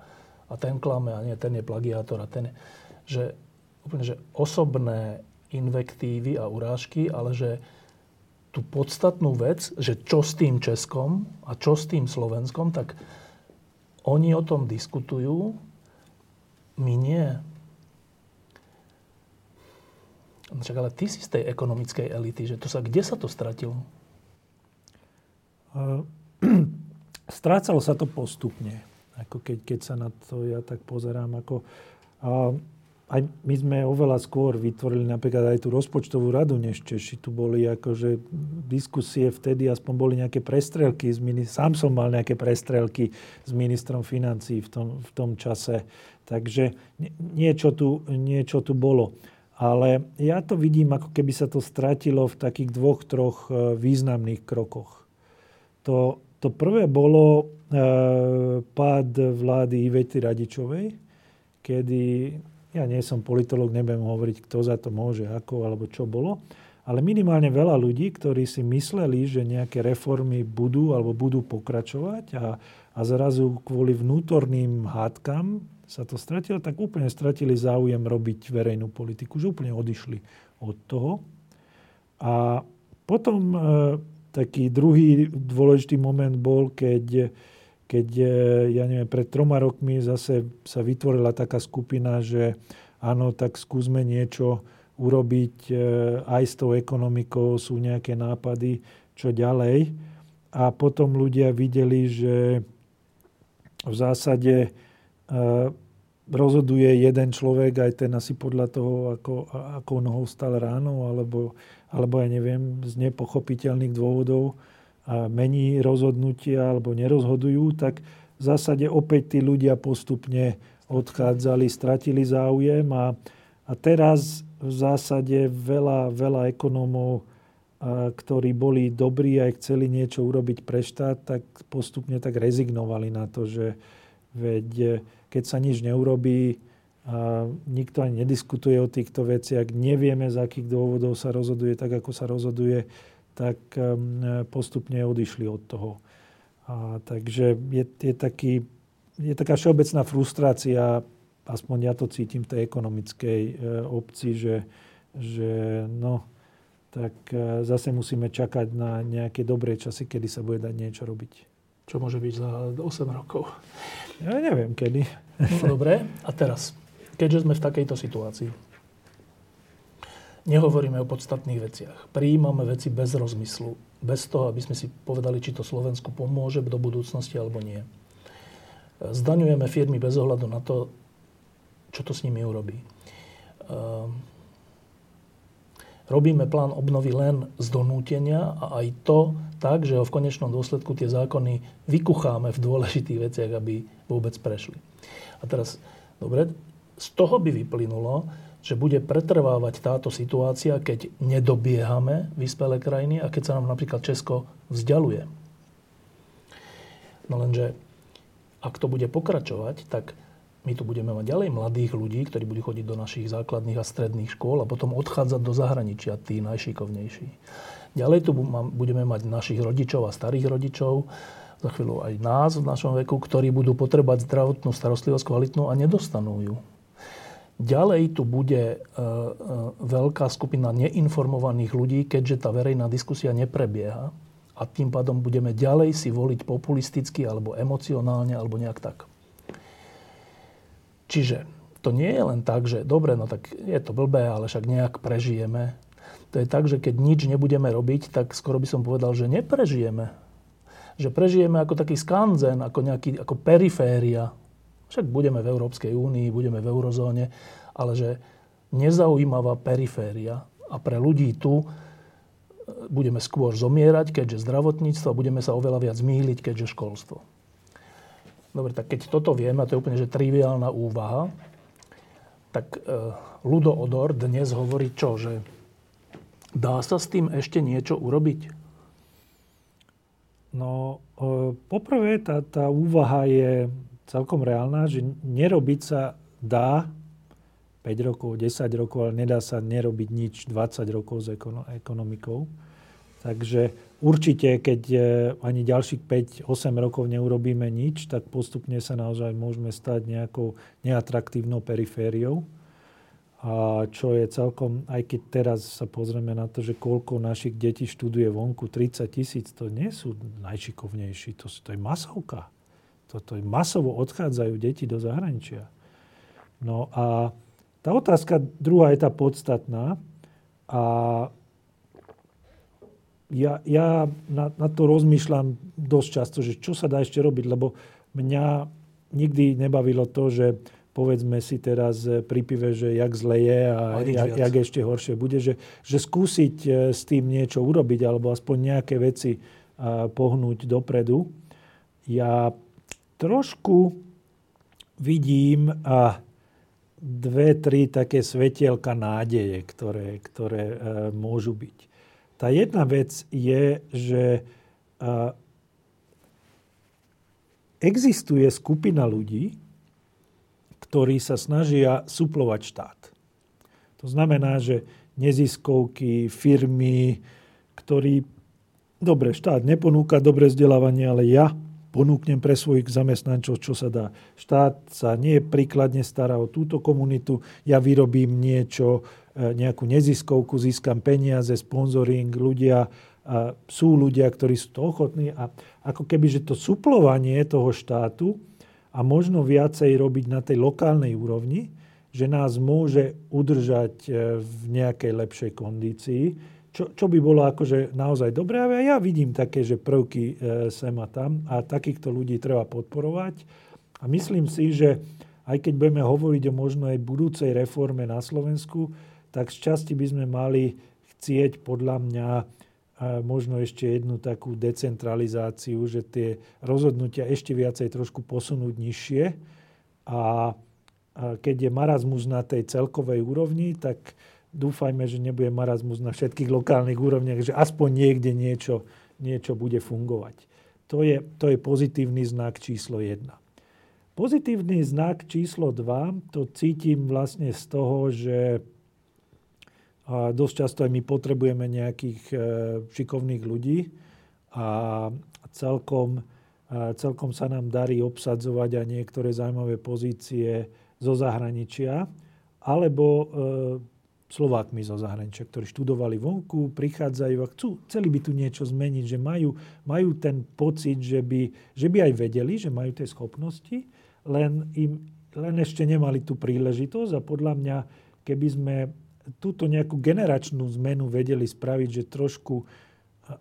a ten klame a nie, ten je plagiátor a ten je, že úplne, že osobné invektívy a urážky, ale že tú podstatnú vec, že čo s tým Českom a čo s tým Slovenskom, tak oni o tom diskutujú, my nie. Čak, ale ty si z tej ekonomickej elity, že to sa, kde sa to stratilo? strácalo sa to postupne. Ako keď, keď sa na to ja tak pozerám. Ako, aj my sme oveľa skôr vytvorili napríklad aj tú rozpočtovú radu než Češi. Tu boli akože diskusie vtedy, aspoň boli nejaké prestrelky. Sám som mal nejaké prestrelky s ministrom financí v tom, v tom čase. Takže niečo tu, niečo tu bolo. Ale ja to vidím, ako keby sa to stratilo v takých dvoch, troch e, významných krokoch. To, to prvé bolo E, pád vlády Ivety Radičovej, kedy, ja nie som politolog, nebudem hovoriť, kto za to môže, ako alebo čo bolo, ale minimálne veľa ľudí, ktorí si mysleli, že nejaké reformy budú alebo budú pokračovať a, a zrazu kvôli vnútorným hádkam sa to stratilo, tak úplne stratili záujem robiť verejnú politiku, že úplne odišli od toho. A potom e, taký druhý dôležitý moment bol, keď keď, e, ja neviem, pred troma rokmi zase sa vytvorila taká skupina, že áno, tak skúsme niečo urobiť e, aj s tou ekonomikou, sú nejaké nápady, čo ďalej. A potom ľudia videli, že v zásade e, rozhoduje jeden človek, aj ten asi podľa toho, ako, ako nohou stal ráno, alebo, alebo ja neviem, z nepochopiteľných dôvodov mení rozhodnutia alebo nerozhodujú, tak v zásade opäť tí ľudia postupne odchádzali, stratili záujem a, a teraz v zásade veľa, veľa ekonómov, ktorí boli dobrí a chceli niečo urobiť pre štát, tak postupne tak rezignovali na to, že veď, keď sa nič neurobí, a nikto ani nediskutuje o týchto veciach, nevieme, z akých dôvodov sa rozhoduje tak, ako sa rozhoduje, tak postupne odišli od toho. A, takže je, je, taký, je taká všeobecná frustrácia aspoň ja to cítim v tej ekonomickej e, obci, že, že no, tak e, zase musíme čakať na nejaké dobré časy, kedy sa bude dať niečo robiť. Čo môže byť za 8 rokov? Ja neviem, kedy. No, dobre, a teraz, keďže sme v takejto situácii, nehovoríme o podstatných veciach. Prijímame veci bez rozmyslu, bez toho, aby sme si povedali, či to Slovensku pomôže do budúcnosti alebo nie. Zdaňujeme firmy bez ohľadu na to, čo to s nimi urobí. Ehm, robíme plán obnovy len z donútenia a aj to tak, že ho v konečnom dôsledku tie zákony vykucháme v dôležitých veciach, aby vôbec prešli. A teraz, dobre, z toho by vyplynulo, že bude pretrvávať táto situácia, keď nedobiehame vyspelé krajiny a keď sa nám napríklad Česko vzdialuje. No lenže ak to bude pokračovať, tak my tu budeme mať ďalej mladých ľudí, ktorí budú chodiť do našich základných a stredných škôl a potom odchádzať do zahraničia, tí najšikovnejší. Ďalej tu budeme mať našich rodičov a starých rodičov, za chvíľu aj nás v našom veku, ktorí budú potrebať zdravotnú starostlivosť kvalitnú a nedostanú ju. Ďalej tu bude e, e, veľká skupina neinformovaných ľudí, keďže tá verejná diskusia neprebieha a tým pádom budeme ďalej si voliť populisticky alebo emocionálne alebo nejak tak. Čiže to nie je len tak, že dobre, no tak je to blbé, ale však nejak prežijeme. To je tak, že keď nič nebudeme robiť, tak skoro by som povedal, že neprežijeme. Že prežijeme ako taký skanzen, ako, nejaký, ako periféria. Však budeme v Európskej únii, budeme v eurozóne, ale že nezaujímavá periféria. A pre ľudí tu budeme skôr zomierať, keďže zdravotníctvo, a budeme sa oveľa viac míliť, keďže školstvo. Dobre, tak keď toto vieme, a to je úplne že triviálna úvaha, tak e, Ludo Odor dnes hovorí čo? Že dá sa s tým ešte niečo urobiť? No, e, poprvé tá, tá úvaha je celkom reálna, že nerobiť sa dá 5 rokov, 10 rokov, ale nedá sa nerobiť nič 20 rokov s ekonomikou. Takže určite, keď e, ani ďalších 5-8 rokov neurobíme nič, tak postupne sa naozaj môžeme stať nejakou neatraktívnou perifériou. A čo je celkom, aj keď teraz sa pozrieme na to, že koľko našich detí študuje vonku, 30 tisíc, to nie sú najšikovnejší, to, to je masovka. Toto masovo odchádzajú deti do zahraničia. No a tá otázka druhá je tá podstatná. A ja, ja na, na to rozmýšľam dosť často, že čo sa dá ešte robiť, lebo mňa nikdy nebavilo to, že povedzme si teraz pri pive, že jak zle je a, a jak, jak ešte horšie bude, že, že skúsiť e, s tým niečo urobiť alebo aspoň nejaké veci pohnúť dopredu. Ja trošku vidím a dve, tri také svetielka nádeje, ktoré, ktoré e, môžu byť. Tá jedna vec je, že e, existuje skupina ľudí, ktorí sa snažia suplovať štát. To znamená, že neziskovky, firmy, ktorí, dobre, štát neponúka dobre vzdelávanie, ale ja ponúknem pre svojich zamestnancov, čo sa dá. Štát sa nie príkladne stará o túto komunitu, ja vyrobím niečo, e, nejakú neziskovku, získam peniaze, sponzoring, ľudia, a sú ľudia, ktorí sú to ochotní a ako keby, že to suplovanie toho štátu a možno viacej robiť na tej lokálnej úrovni, že nás môže udržať e, v nejakej lepšej kondícii, čo, čo by bolo akože naozaj dobré. A ja vidím také, že prvky e, sem a tam a takýchto ľudí treba podporovať. A myslím si, že aj keď budeme hovoriť o možno aj budúcej reforme na Slovensku, tak z časti by sme mali chcieť podľa mňa e, možno ešte jednu takú decentralizáciu, že tie rozhodnutia ešte viacej trošku posunúť nižšie. A keď je marazmus na tej celkovej úrovni, tak dúfajme, že nebude marazmus na všetkých lokálnych úrovniach, že aspoň niekde niečo, niečo bude fungovať. To je, to je pozitívny znak číslo 1. Pozitívny znak číslo 2, to cítim vlastne z toho, že dosť často aj my potrebujeme nejakých e, šikovných ľudí a celkom celkom sa nám darí obsadzovať aj niektoré zaujímavé pozície zo zahraničia, alebo e, Slovákmi zo zahraničia, ktorí študovali vonku, prichádzajú a chcú, chceli by tu niečo zmeniť, že majú, majú ten pocit, že by, že by aj vedeli, že majú tie schopnosti, len, im, len ešte nemali tú príležitosť a podľa mňa, keby sme túto nejakú generačnú zmenu vedeli spraviť, že trošku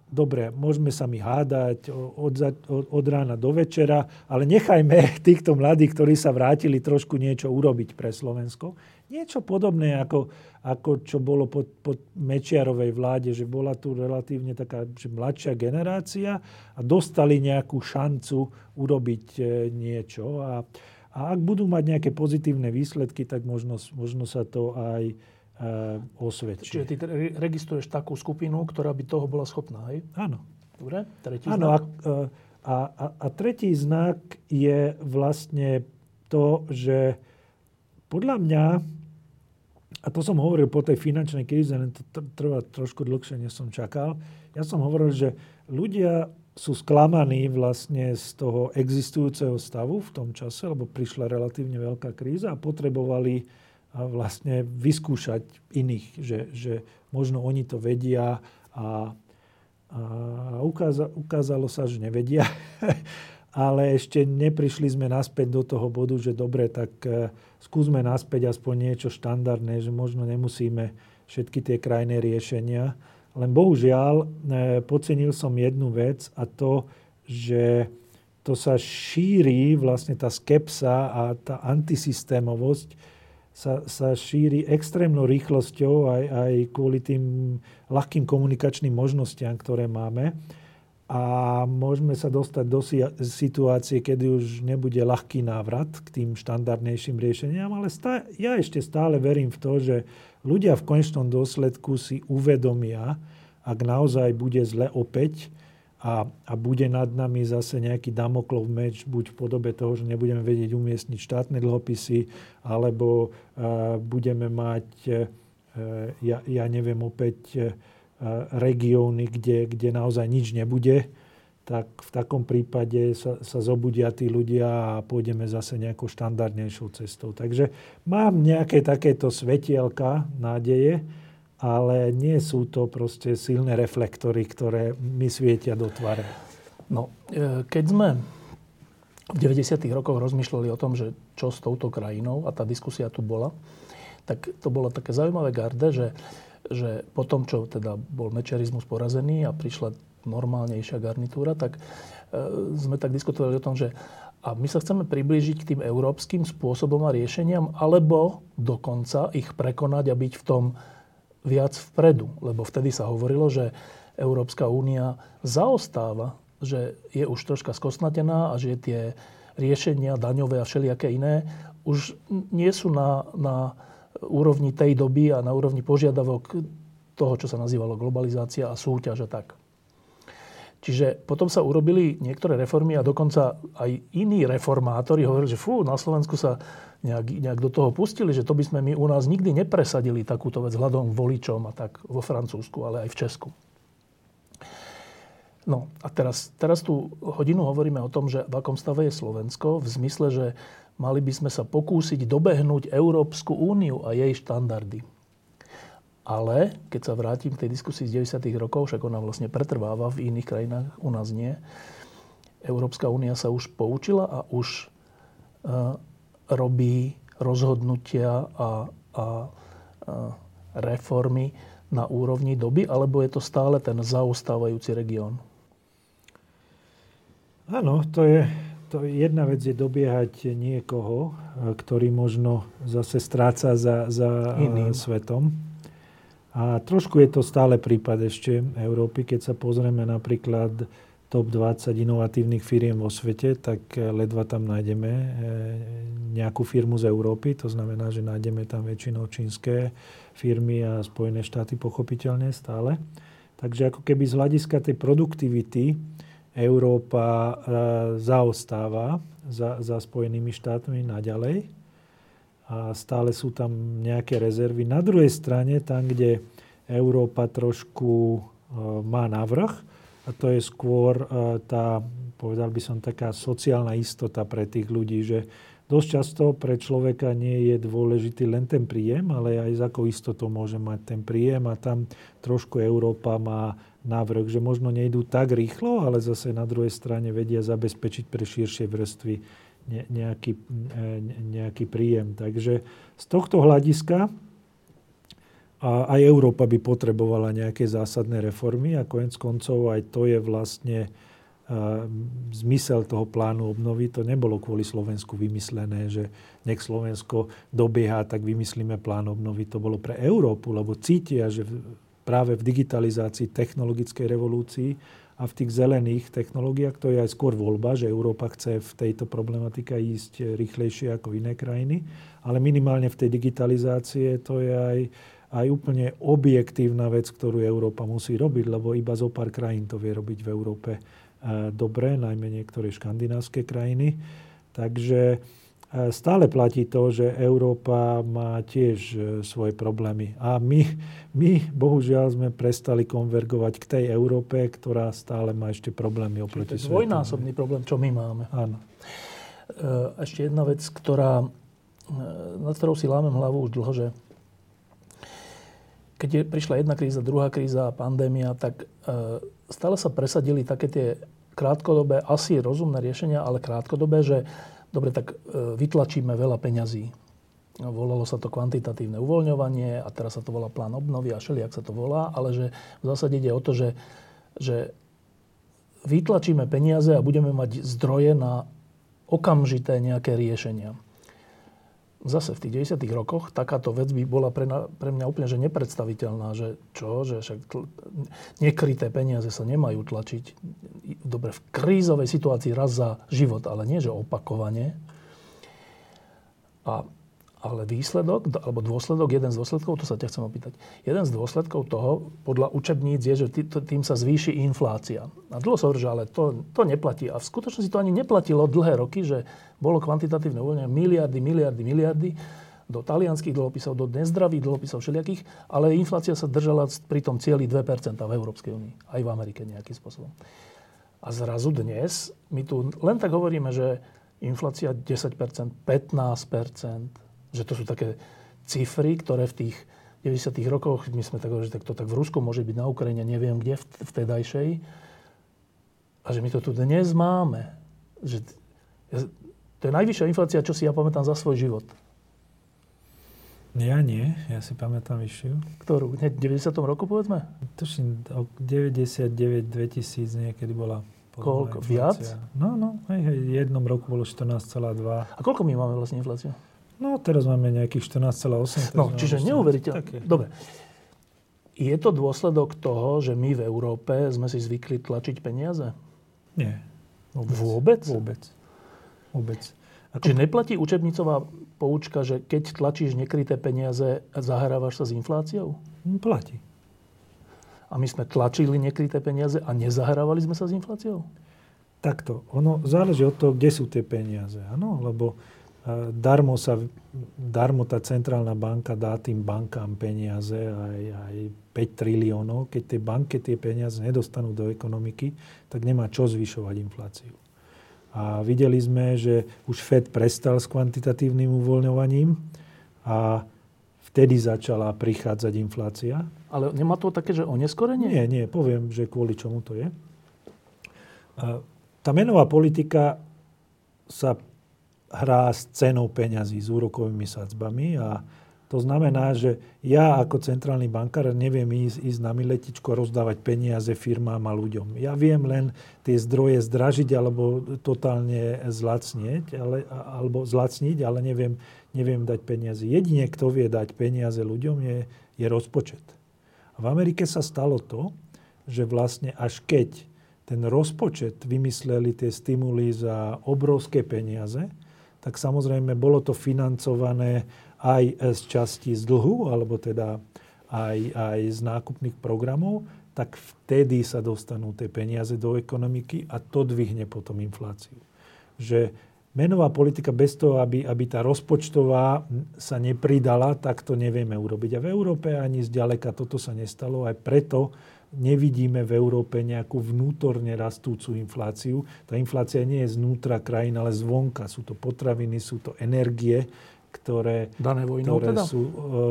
dobre, môžeme sa mi hádať od, od, rána do večera, ale nechajme týchto mladých, ktorí sa vrátili, trošku niečo urobiť pre Slovensko. Niečo podobné, ako, ako čo bolo pod, pod Mečiarovej vláde, že bola tu relatívne taká že mladšia generácia a dostali nejakú šancu urobiť e, niečo. A, a ak budú mať nejaké pozitívne výsledky, tak možno, možno sa to aj, uh, osvedčí. Čiže ty registruješ takú skupinu, ktorá by toho bola schopná, hej? Áno. Dobre, tretí Áno, znak? A, a, a tretí znak je vlastne to, že podľa mňa, a to som hovoril po tej finančnej kríze, len to trvá trošku dlhšie, než som čakal, ja som hovoril, že ľudia sú sklamaní vlastne z toho existujúceho stavu v tom čase, lebo prišla relatívne veľká kríza a potrebovali vlastne vyskúšať iných, že, že možno oni to vedia a, a ukáza, ukázalo sa, že nevedia. Ale ešte neprišli sme naspäť do toho bodu, že dobre, tak e, skúsme naspäť aspoň niečo štandardné, že možno nemusíme všetky tie krajné riešenia. Len bohužiaľ, e, pocenil som jednu vec a to, že to sa šíri vlastne tá skepsa a tá antisystémovosť sa, sa šíri extrémnou rýchlosťou aj, aj kvôli tým ľahkým komunikačným možnostiam, ktoré máme. A môžeme sa dostať do situácie, kedy už nebude ľahký návrat k tým štandardnejším riešeniam, ale stá, ja ešte stále verím v to, že ľudia v konečnom dôsledku si uvedomia, ak naozaj bude zle opäť, a, a bude nad nami zase nejaký damoklov meč, buď v podobe toho, že nebudeme vedieť umiestniť štátne dlhopisy, alebo uh, budeme mať, uh, ja, ja neviem, opäť uh, regióny, kde, kde naozaj nič nebude, tak v takom prípade sa, sa zobudia tí ľudia a pôjdeme zase nejakou štandardnejšou cestou. Takže mám nejaké takéto svetielka nádeje, ale nie sú to proste silné reflektory, ktoré mi svietia do tvare. No, e, keď sme v 90. rokoch rozmýšľali o tom, že čo s touto krajinou, a tá diskusia tu bola, tak to bolo také zaujímavé garde, že, že po tom, čo teda bol mečerizmus porazený a prišla normálnejšia garnitúra, tak e, sme tak diskutovali o tom, že a my sa chceme priblížiť k tým európskym spôsobom a riešeniam, alebo dokonca ich prekonať a byť v tom viac vpredu. Lebo vtedy sa hovorilo, že Európska únia zaostáva, že je už troška skosnatená a že tie riešenia daňové a všelijaké iné už nie sú na, na úrovni tej doby a na úrovni požiadavok toho, čo sa nazývalo globalizácia a súťaž a tak. Čiže potom sa urobili niektoré reformy a dokonca aj iní reformátori hovorili, že fú, na Slovensku sa nejak, nejak do toho pustili, že to by sme my u nás nikdy nepresadili takúto vec hľadom voličom a tak vo Francúzsku, ale aj v Česku. No a teraz, teraz tú hodinu hovoríme o tom, že v akom stave je Slovensko, v zmysle, že mali by sme sa pokúsiť dobehnúť Európsku úniu a jej štandardy. Ale keď sa vrátim k tej diskusii z 90. rokov, však ona vlastne pretrváva v iných krajinách, u nás nie, Európska únia sa už poučila a už uh, robí rozhodnutia a, a, a reformy na úrovni doby, alebo je to stále ten zaostávajúci región? Áno, to je, to jedna vec je dobiehať niekoho, ktorý možno zase stráca za, za Iným. svetom. A trošku je to stále prípad ešte Európy, keď sa pozrieme napríklad top 20 inovatívnych firiem vo svete, tak eh, ledva tam nájdeme nejakú firmu z Európy. To znamená, že nájdeme tam väčšinou čínske firmy a Spojené štáty pochopiteľne stále. Takže ako keby z hľadiska tej produktivity Európa eh, zaostáva za, za Spojenými štátmi naďalej. A stále sú tam nejaké rezervy. Na druhej strane, tam, kde Európa trošku má navrh, a to je skôr e, tá, povedal by som, taká sociálna istota pre tých ľudí, že dosť často pre človeka nie je dôležitý len ten príjem, ale aj s akou istotou môže mať ten príjem a tam trošku Európa má návrh, že možno nejdú tak rýchlo, ale zase na druhej strane vedia zabezpečiť pre širšie vrstvy nejaký, e, nejaký príjem. Takže z tohto hľadiska a aj Európa by potrebovala nejaké zásadné reformy a konec koncov aj to je vlastne uh, zmysel toho plánu obnovy. To nebolo kvôli Slovensku vymyslené, že nech Slovensko dobieha, tak vymyslíme plán obnovy. To bolo pre Európu, lebo cítia, že práve v digitalizácii, technologickej revolúcii a v tých zelených technológiách, to je aj skôr voľba, že Európa chce v tejto problematike ísť rýchlejšie ako iné krajiny, ale minimálne v tej digitalizácie to je aj aj úplne objektívna vec, ktorú Európa musí robiť, lebo iba zo pár krajín to vie robiť v Európe e, dobre, najmä niektoré škandinávske krajiny. Takže stále platí to, že Európa má tiež e, svoje problémy. A my, my bohužiaľ sme prestali konvergovať k tej Európe, ktorá stále má ešte problémy oproti svetu. dvojnásobný problém, čo my máme. Áno. Ešte jedna vec, ktorá, nad ktorou si lámem hlavu už dlho, že keď je, prišla jedna kríza, druhá kríza, pandémia, tak e, stále sa presadili také tie krátkodobé, asi rozumné riešenia, ale krátkodobé, že dobre, tak e, vytlačíme veľa peňazí. Volalo sa to kvantitatívne uvoľňovanie a teraz sa to volá plán obnovy a ak sa to volá, ale že v zásade ide o to, že, že vytlačíme peniaze a budeme mať zdroje na okamžité nejaké riešenia zase v tých 90. rokoch takáto vec by bola pre, na, pre mňa úplne že nepredstaviteľná, že čo, že však tl- nekryté peniaze sa nemajú tlačiť. Dobre, v krízovej situácii raz za život, ale nie, že opakovane. A ale výsledok, alebo dôsledok, jeden z dôsledkov, to sa ťa chcem opýtať, jeden z dôsledkov toho, podľa učebníc, je, že tým sa zvýši inflácia. A dlho sa hovorí, ale to, to neplatí. A v skutočnosti to ani neplatilo dlhé roky, že bolo kvantitatívne uvoľnenie miliardy, miliardy, miliardy do talianských dlhopisov, do nezdravých dlhopisov všelijakých, ale inflácia sa držala pri tom cieli 2% v Európskej únii, aj v Amerike nejakým spôsobom. A zrazu dnes my tu len tak hovoríme, že inflácia 10%, 15%, že to sú také cifry, ktoré v tých 90. rokoch, my sme tak hovorili, že to tak v Rusku môže byť na Ukrajine, neviem kde, v, vtedajšej. A že my to tu dnes máme. Že, to je najvyššia inflácia, čo si ja pamätám za svoj život. Ja nie, ja si pamätám vyššiu. Ktorú? V 90. roku povedzme? Tuším, 99-2000 niekedy bola Koľko? Viac? No, no, hej, hej, v jednom roku bolo 14,2. A koľko my máme vlastne infláciu? No, teraz máme nejakých 14,8. No, čiže neuveriteľné. Dobre. Je to dôsledok toho, že my v Európe sme si zvykli tlačiť peniaze? Nie. Vôbec? Vôbec? Vôbec. Vôbec. Ako... Čiže neplatí učebnicová poučka, že keď tlačíš nekryté peniaze, zahrávaš sa s infláciou? Hm, platí. A my sme tlačili nekryté peniaze a nezahrávali sme sa s infláciou? Takto. Ono záleží od toho, kde sú tie peniaze. Áno, lebo darmo, sa, darmo tá centrálna banka dá tým bankám peniaze, aj, aj 5 triliónov. Keď tie banky tie peniaze nedostanú do ekonomiky, tak nemá čo zvyšovať infláciu. A videli sme, že už Fed prestal s kvantitatívnym uvoľňovaním a vtedy začala prichádzať inflácia. Ale nemá to také, že oneskorenie? Nie, nie, poviem, že kvôli čomu to je. Tá menová politika sa hrá s cenou peňazí, s úrokovými sadzbami a to znamená, že ja ako centrálny bankár neviem ísť, ísť na miletičko rozdávať peniaze firmám a ľuďom. Ja viem len tie zdroje zdražiť alebo totálne zlacniť, ale, alebo zlacniť, ale neviem, neviem dať peniaze. Jedine, kto vie dať peniaze ľuďom, je, je rozpočet. A v Amerike sa stalo to, že vlastne až keď ten rozpočet vymysleli tie stimuly za obrovské peniaze, tak samozrejme bolo to financované aj z časti z dlhu, alebo teda aj, aj z nákupných programov, tak vtedy sa dostanú tie peniaze do ekonomiky a to dvihne potom infláciu. Že menová politika bez toho, aby, aby tá rozpočtová sa nepridala, tak to nevieme urobiť. A v Európe ani zďaleka toto sa nestalo. Aj preto nevidíme v Európe nejakú vnútorne rastúcu infláciu. Tá inflácia nie je znútra krajín, ale zvonka. Sú to potraviny, sú to energie, ktoré, dané vojnou ktoré teda? sú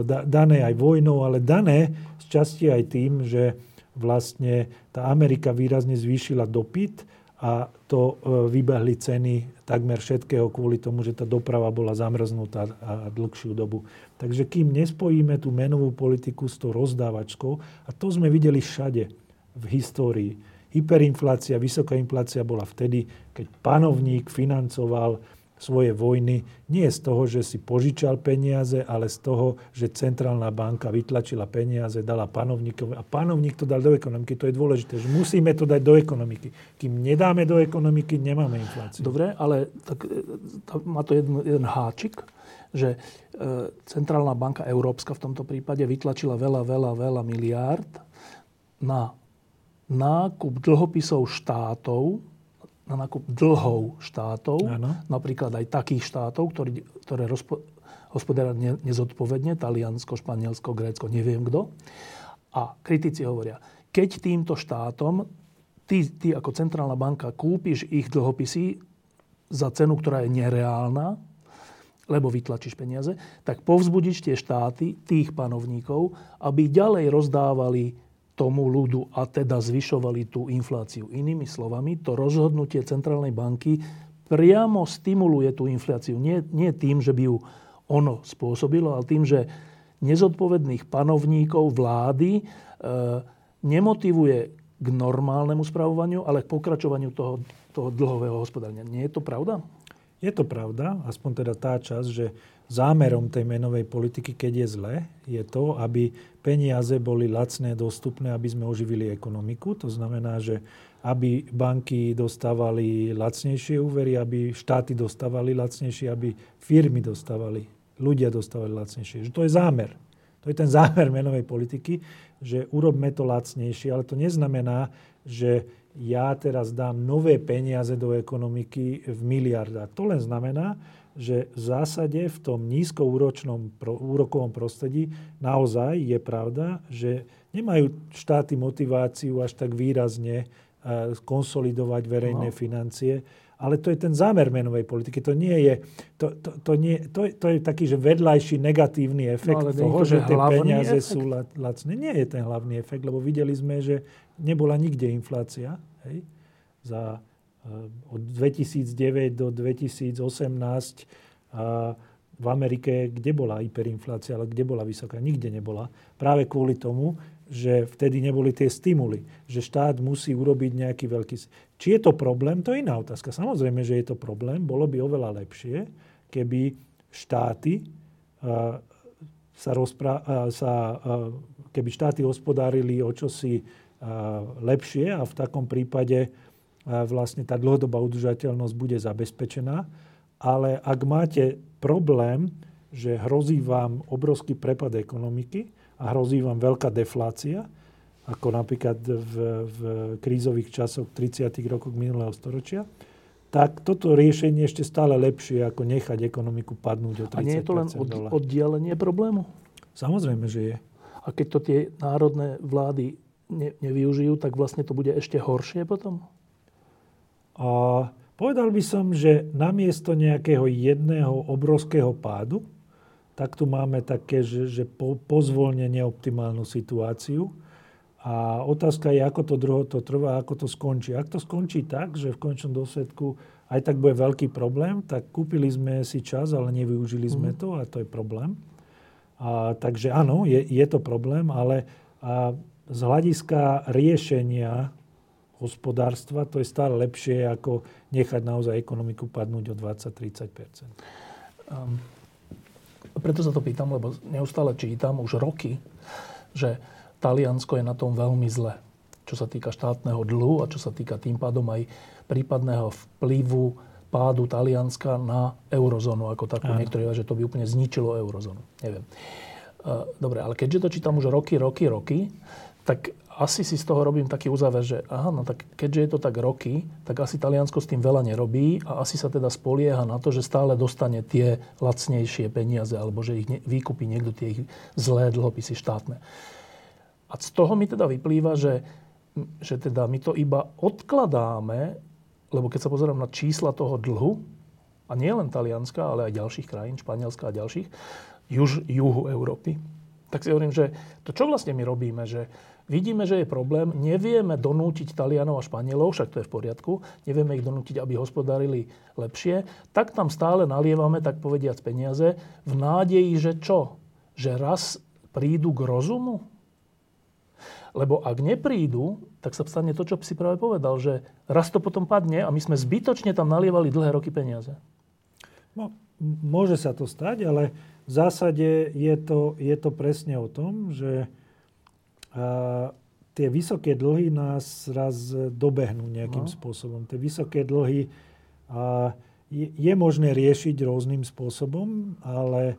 da, dané aj vojnou, ale dané z časti aj tým, že vlastne tá Amerika výrazne zvýšila dopyt a to e, vybehli ceny takmer všetkého kvôli tomu, že tá doprava bola zamrznutá a dlhšiu dobu. Takže kým nespojíme tú menovú politiku s tou rozdávačkou, a to sme videli všade v histórii, hyperinflácia, vysoká inflácia bola vtedy, keď panovník financoval svoje vojny nie z toho, že si požičal peniaze, ale z toho, že centrálna banka vytlačila peniaze, dala panovníkovi a panovník to dal do ekonomiky. To je dôležité, že musíme to dať do ekonomiky. Kým nedáme do ekonomiky, nemáme infláciu. Dobre, ale tak, e, má to jeden, jeden háčik, že e, Centrálna banka Európska v tomto prípade vytlačila veľa, veľa, veľa miliárd na nákup dlhopisov štátov, na nákup dlhov štátov, ano. napríklad aj takých štátov, ktorý, ktoré rozpo, hospodária ne, nezodpovedne, Taliansko, Španielsko, Grécko, neviem kto. A kritici hovoria, keď týmto štátom ty, ty ako centrálna banka kúpiš ich dlhopisy za cenu, ktorá je nereálna, lebo vytlačíš peniaze, tak povzbudiš tie štáty, tých panovníkov, aby ďalej rozdávali tomu ľudu a teda zvyšovali tú infláciu. Inými slovami, to rozhodnutie centrálnej banky priamo stimuluje tú infláciu. Nie, nie tým, že by ju ono spôsobilo, ale tým, že nezodpovedných panovníkov vlády e, nemotivuje k normálnemu spravovaniu, ale k pokračovaniu toho, toho dlhového hospodárenia. Nie je to pravda? Je to pravda, aspoň teda tá časť, že zámerom tej menovej politiky, keď je zle, je to, aby peniaze boli lacné, dostupné, aby sme oživili ekonomiku. To znamená, že aby banky dostávali lacnejšie úvery, aby štáty dostávali lacnejšie, aby firmy dostávali, ľudia dostávali lacnejšie. Že to je zámer. To je ten zámer menovej politiky, že urobme to lacnejšie, ale to neznamená, že ja teraz dám nové peniaze do ekonomiky v miliardách. To len znamená, že v zásade v tom nízkoúročnom úrokovom prostredí naozaj je pravda, že nemajú štáty motiváciu až tak výrazne eh, konsolidovať verejné no. financie, ale to je ten zámer menovej politiky. To nie je, to, to, to, nie, to, to je taký, že vedľajší negatívny efekt no, toho, že tie peniaze efekt. sú lacné. Nie je ten hlavný efekt, lebo videli sme, že nebola nikde inflácia. Hej? Za od 2009 do 2018 v Amerike, kde bola hyperinflácia, ale kde bola vysoká? Nikde nebola. Práve kvôli tomu, že vtedy neboli tie stimuly. Že štát musí urobiť nejaký veľký... Či je to problém, to je iná otázka. Samozrejme, že je to problém. Bolo by oveľa lepšie, keby štáty sa, rozpra- sa keby štáty hospodárili o čosi lepšie a v takom prípade vlastne tá dlhodobá udržateľnosť bude zabezpečená. Ale ak máte problém, že hrozí vám obrovský prepad ekonomiky a hrozí vám veľká deflácia, ako napríklad v, v krízových časoch 30. rokoch minulého storočia, tak toto riešenie ešte stále lepšie, ako nechať ekonomiku padnúť o 30 A nie je to len od, oddialenie problému? Samozrejme, že je. A keď to tie národné vlády ne, nevyužijú, tak vlastne to bude ešte horšie potom? A povedal by som, že namiesto nejakého jedného obrovského pádu, tak tu máme také, že, že po, pozvolne neoptimálnu situáciu. A otázka je, ako to druho to trvá, ako to skončí. Ak to skončí tak, že v končnom dôsledku aj tak bude veľký problém, tak kúpili sme si čas, ale nevyužili sme mhm. to a to je problém. A, takže áno, je, je to problém, ale a z hľadiska riešenia hospodárstva, to je stále lepšie, ako nechať naozaj ekonomiku padnúť o 20-30 um, Preto sa to pýtam, lebo neustále čítam už roky, že Taliansko je na tom veľmi zle, čo sa týka štátneho dlhu a čo sa týka tým pádom aj prípadného vplyvu pádu Talianska na eurozónu ako takú. Niektorí že to by úplne zničilo eurozónu. Neviem. Uh, dobre, ale keďže to čítam už roky, roky, roky, tak asi si z toho robím taký uzáver, že aha, no tak keďže je to tak roky, tak asi Taliansko s tým veľa nerobí a asi sa teda spolieha na to, že stále dostane tie lacnejšie peniaze alebo že ich ne, vykupí niekto tie ich zlé dlhopisy štátne. A z toho mi teda vyplýva, že, že teda my to iba odkladáme, lebo keď sa pozerám na čísla toho dlhu, a nie len Talianska, ale aj ďalších krajín, Španielska a ďalších, juž, juhu Európy, tak si hovorím, že to čo vlastne my robíme, že vidíme, že je problém, nevieme donútiť Talianov a Španielov, však to je v poriadku, nevieme ich donútiť, aby hospodárili lepšie, tak tam stále nalievame, tak povediac, peniaze v nádeji, že čo? Že raz prídu k rozumu? Lebo ak neprídu, tak sa stane to, čo si práve povedal, že raz to potom padne a my sme zbytočne tam nalievali dlhé roky peniaze. No, môže sa to stať, ale v zásade je to, je to presne o tom, že tie vysoké dlhy nás raz dobehnú nejakým no. spôsobom. Tie vysoké dlhy a, je, je možné riešiť rôznym spôsobom, ale,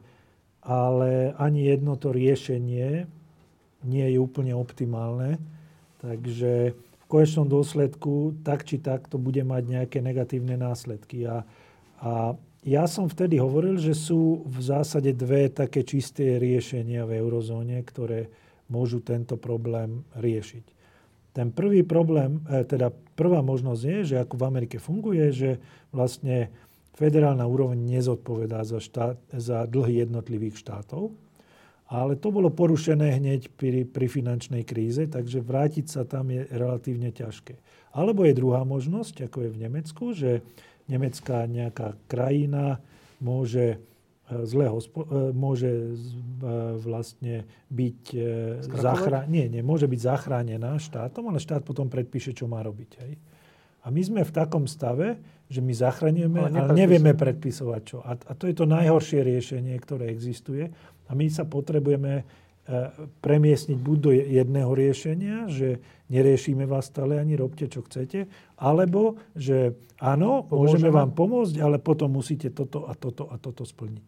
ale ani jedno to riešenie nie je úplne optimálne. Takže v konečnom dôsledku tak či tak to bude mať nejaké negatívne následky. A, a ja som vtedy hovoril, že sú v zásade dve také čisté riešenia v eurozóne, ktoré môžu tento problém riešiť. Ten prvý problém, e, teda prvá možnosť je, že ako v Amerike funguje, že vlastne federálna úroveň nezodpovedá za, štát, za dlhy jednotlivých štátov, ale to bolo porušené hneď pri, pri finančnej kríze, takže vrátiť sa tam je relatívne ťažké. Alebo je druhá možnosť, ako je v Nemecku, že nemecká nejaká krajina môže e, zle hospo- e, môže e, vlastne byť zachra- nie, nie, môže byť zachránená štátom, ale štát potom predpíše, čo má robiť. Hej. A my sme v takom stave, že my zachraňujeme, ale, ale nevieme predpisovať čo. A, a to je to najhoršie riešenie, ktoré existuje. A my sa potrebujeme premiesniť buď do jedného riešenia, že neriešime vás stále ani robte, čo chcete, alebo že áno, môžeme vám pomôcť, ale potom musíte toto a toto a toto splniť.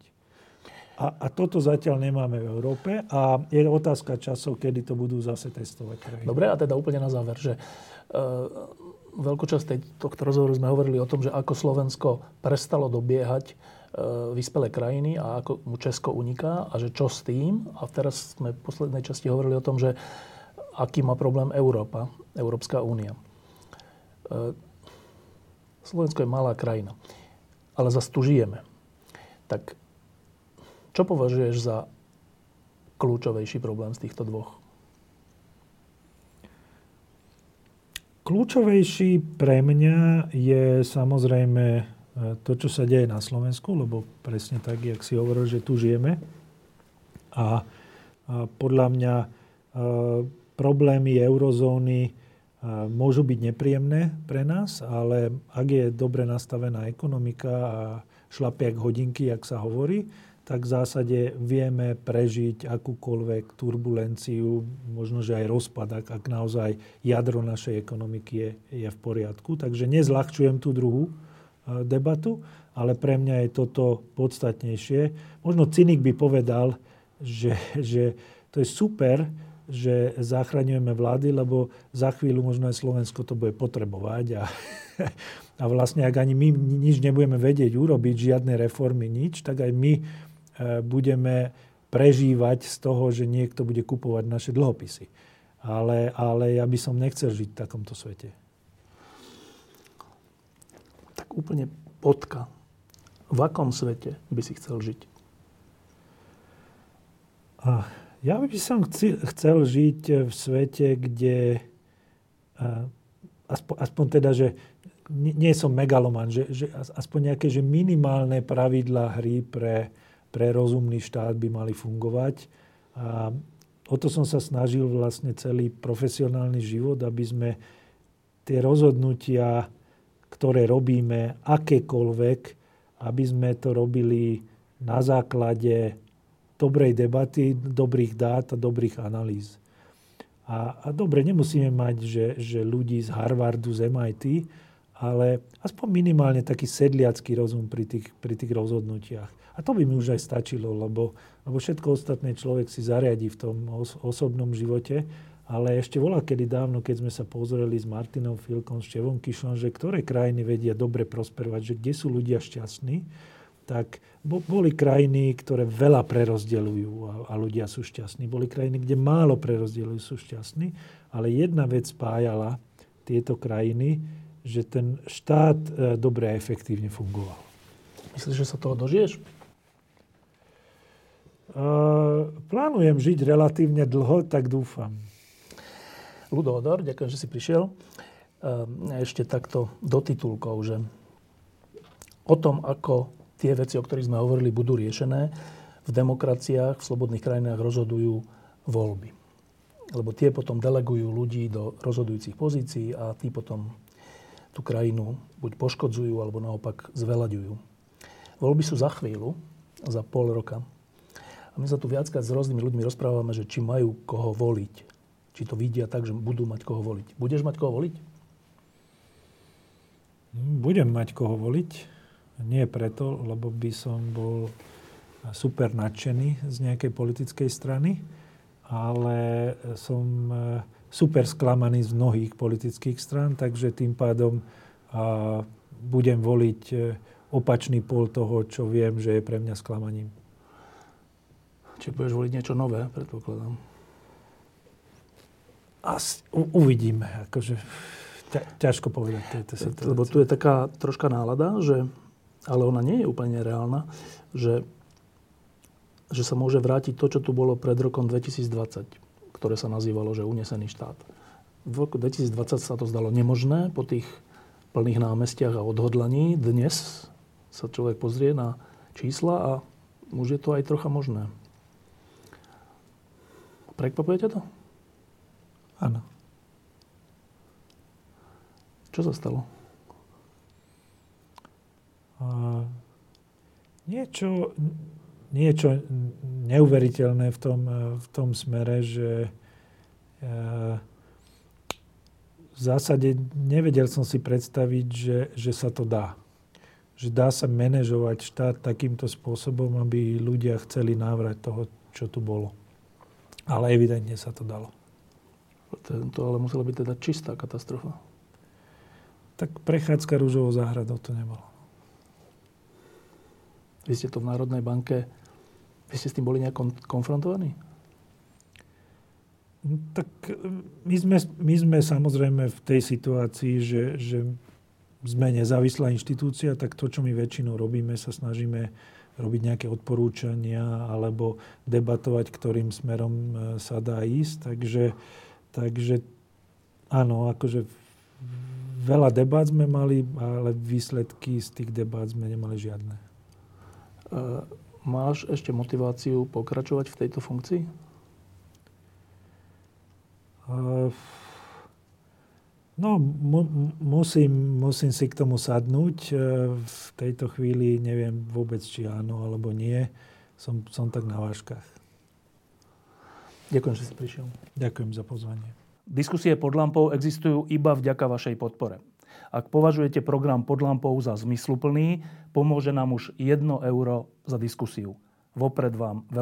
A, a toto zatiaľ nemáme v Európe a je otázka časov, kedy to budú zase testovať. Dobre, a teda úplne na záver, že uh, veľkú časť tohto rozhovoru sme hovorili o tom, že ako Slovensko prestalo dobiehať E, vyspelé krajiny a ako mu Česko uniká a že čo s tým. A teraz sme v poslednej časti hovorili o tom, že aký má problém Európa, Európska únia. E, Slovensko je malá krajina, ale zase tu žijeme. Tak čo považuješ za kľúčovejší problém z týchto dvoch? Kľúčovejší pre mňa je samozrejme to, čo sa deje na Slovensku, lebo presne tak, jak si hovoril, že tu žijeme. A, podľa mňa problémy eurozóny môžu byť nepríjemné pre nás, ale ak je dobre nastavená ekonomika a šlapie jak hodinky, jak sa hovorí, tak v zásade vieme prežiť akúkoľvek turbulenciu, možno, že aj rozpad, ak, ak naozaj jadro našej ekonomiky je, je v poriadku. Takže nezľahčujem tú druhú debatu, ale pre mňa je toto podstatnejšie. Možno cynik by povedal, že, že to je super, že zachraňujeme vlády, lebo za chvíľu možno aj Slovensko to bude potrebovať a, a vlastne ak ani my nič nebudeme vedieť urobiť, žiadne reformy, nič, tak aj my e, budeme prežívať z toho, že niekto bude kupovať naše dlhopisy. Ale, ale ja by som nechcel žiť v takomto svete úplne potka. V akom svete by si chcel žiť? Ja by som chcel žiť v svete, kde aspoň, aspoň teda, že nie som megaloman, že, že aspoň nejaké že minimálne pravidlá hry pre, pre rozumný štát by mali fungovať. A o to som sa snažil vlastne celý profesionálny život, aby sme tie rozhodnutia ktoré robíme, akékoľvek, aby sme to robili na základe dobrej debaty, dobrých dát a dobrých analýz. A, a dobre, nemusíme mať, že, že ľudí z Harvardu, z MIT, ale aspoň minimálne taký sedliacký rozum pri tých, pri tých rozhodnutiach. A to by mi už aj stačilo, lebo, lebo všetko ostatné človek si zariadi v tom os, osobnom živote ale ešte volá kedy dávno, keď sme sa pozreli s Martinom Filkom, s Čevom Kišom, že ktoré krajiny vedia dobre prosperovať, že kde sú ľudia šťastní, tak boli krajiny, ktoré veľa prerozdeľujú a, a ľudia sú šťastní. Boli krajiny, kde málo prerozdeľujú, sú šťastní. Ale jedna vec spájala tieto krajiny, že ten štát e, dobre a efektívne fungoval. Myslíš, že sa toho dožiješ? Uh, plánujem žiť relatívne dlho, tak dúfam. Ludo Odor, ďakujem, že si prišiel. Uh, ešte takto do titulkov, že o tom, ako tie veci, o ktorých sme hovorili, budú riešené, v demokraciách, v slobodných krajinách rozhodujú voľby. Lebo tie potom delegujú ľudí do rozhodujúcich pozícií a tí potom tú krajinu buď poškodzujú, alebo naopak zvelaďujú. Voľby sú za chvíľu, za pol roka. A my sa tu viackrát s rôznymi ľuďmi rozprávame, že či majú koho voliť. Či to vidia tak, že budú mať koho voliť. Budeš mať koho voliť? Budem mať koho voliť. Nie preto, lebo by som bol super nadšený z nejakej politickej strany, ale som e, super sklamaný z mnohých politických strán, takže tým pádom budem voliť e, opačný pol toho, čo viem, že je pre mňa sklamaním. Či budeš voliť niečo nové, predpokladám. Asi, u, uvidíme. Akože, ťa, ťažko povedať tejto. Lebo tu je taká troška nálada, že ale ona nie je úplne reálna, že, že sa môže vrátiť to, čo tu bolo pred rokom 2020, ktoré sa nazývalo, že unesený štát. V roku 2020 sa to zdalo nemožné po tých plných námestiach a odhodlaní. Dnes sa človek pozrie na čísla a už je to aj trocha možné. Prekvapuje to? Áno. Čo sa stalo? niečo, niečo neuveriteľné v tom, v tom smere, že e, v zásade nevedel som si predstaviť, že, že sa to dá. Že dá sa manažovať štát takýmto spôsobom, aby ľudia chceli návrať toho, čo tu bolo. Ale evidentne sa to dalo. To ale musela byť teda čistá katastrofa. Tak prechádzka rúžovou záhradou to nebolo. Vy ste to v Národnej banke, vy ste s tým boli nejak konfrontovaní? Tak my sme, my sme samozrejme v tej situácii, že, že sme nezávislá inštitúcia, tak to, čo my väčšinou robíme, sa snažíme robiť nejaké odporúčania alebo debatovať, ktorým smerom e, sa dá ísť. Takže, takže áno, akože veľa debát sme mali, ale výsledky z tých debát sme nemali žiadne. Eh, máš ešte motiváciu pokračovať v tejto funkcii? Uh, no, mu, musím, musím si k tomu sadnúť. Uh, v tejto chvíli neviem vôbec, či áno alebo nie. Som, som tak na váškach. Ďakujem, že si prišiel. Ďakujem za pozvanie. Diskusie pod lampou existujú iba vďaka vašej podpore. Ak považujete program pod lampou za zmysluplný, pomôže nám už 1 euro za diskusiu. Vopred vám veľmi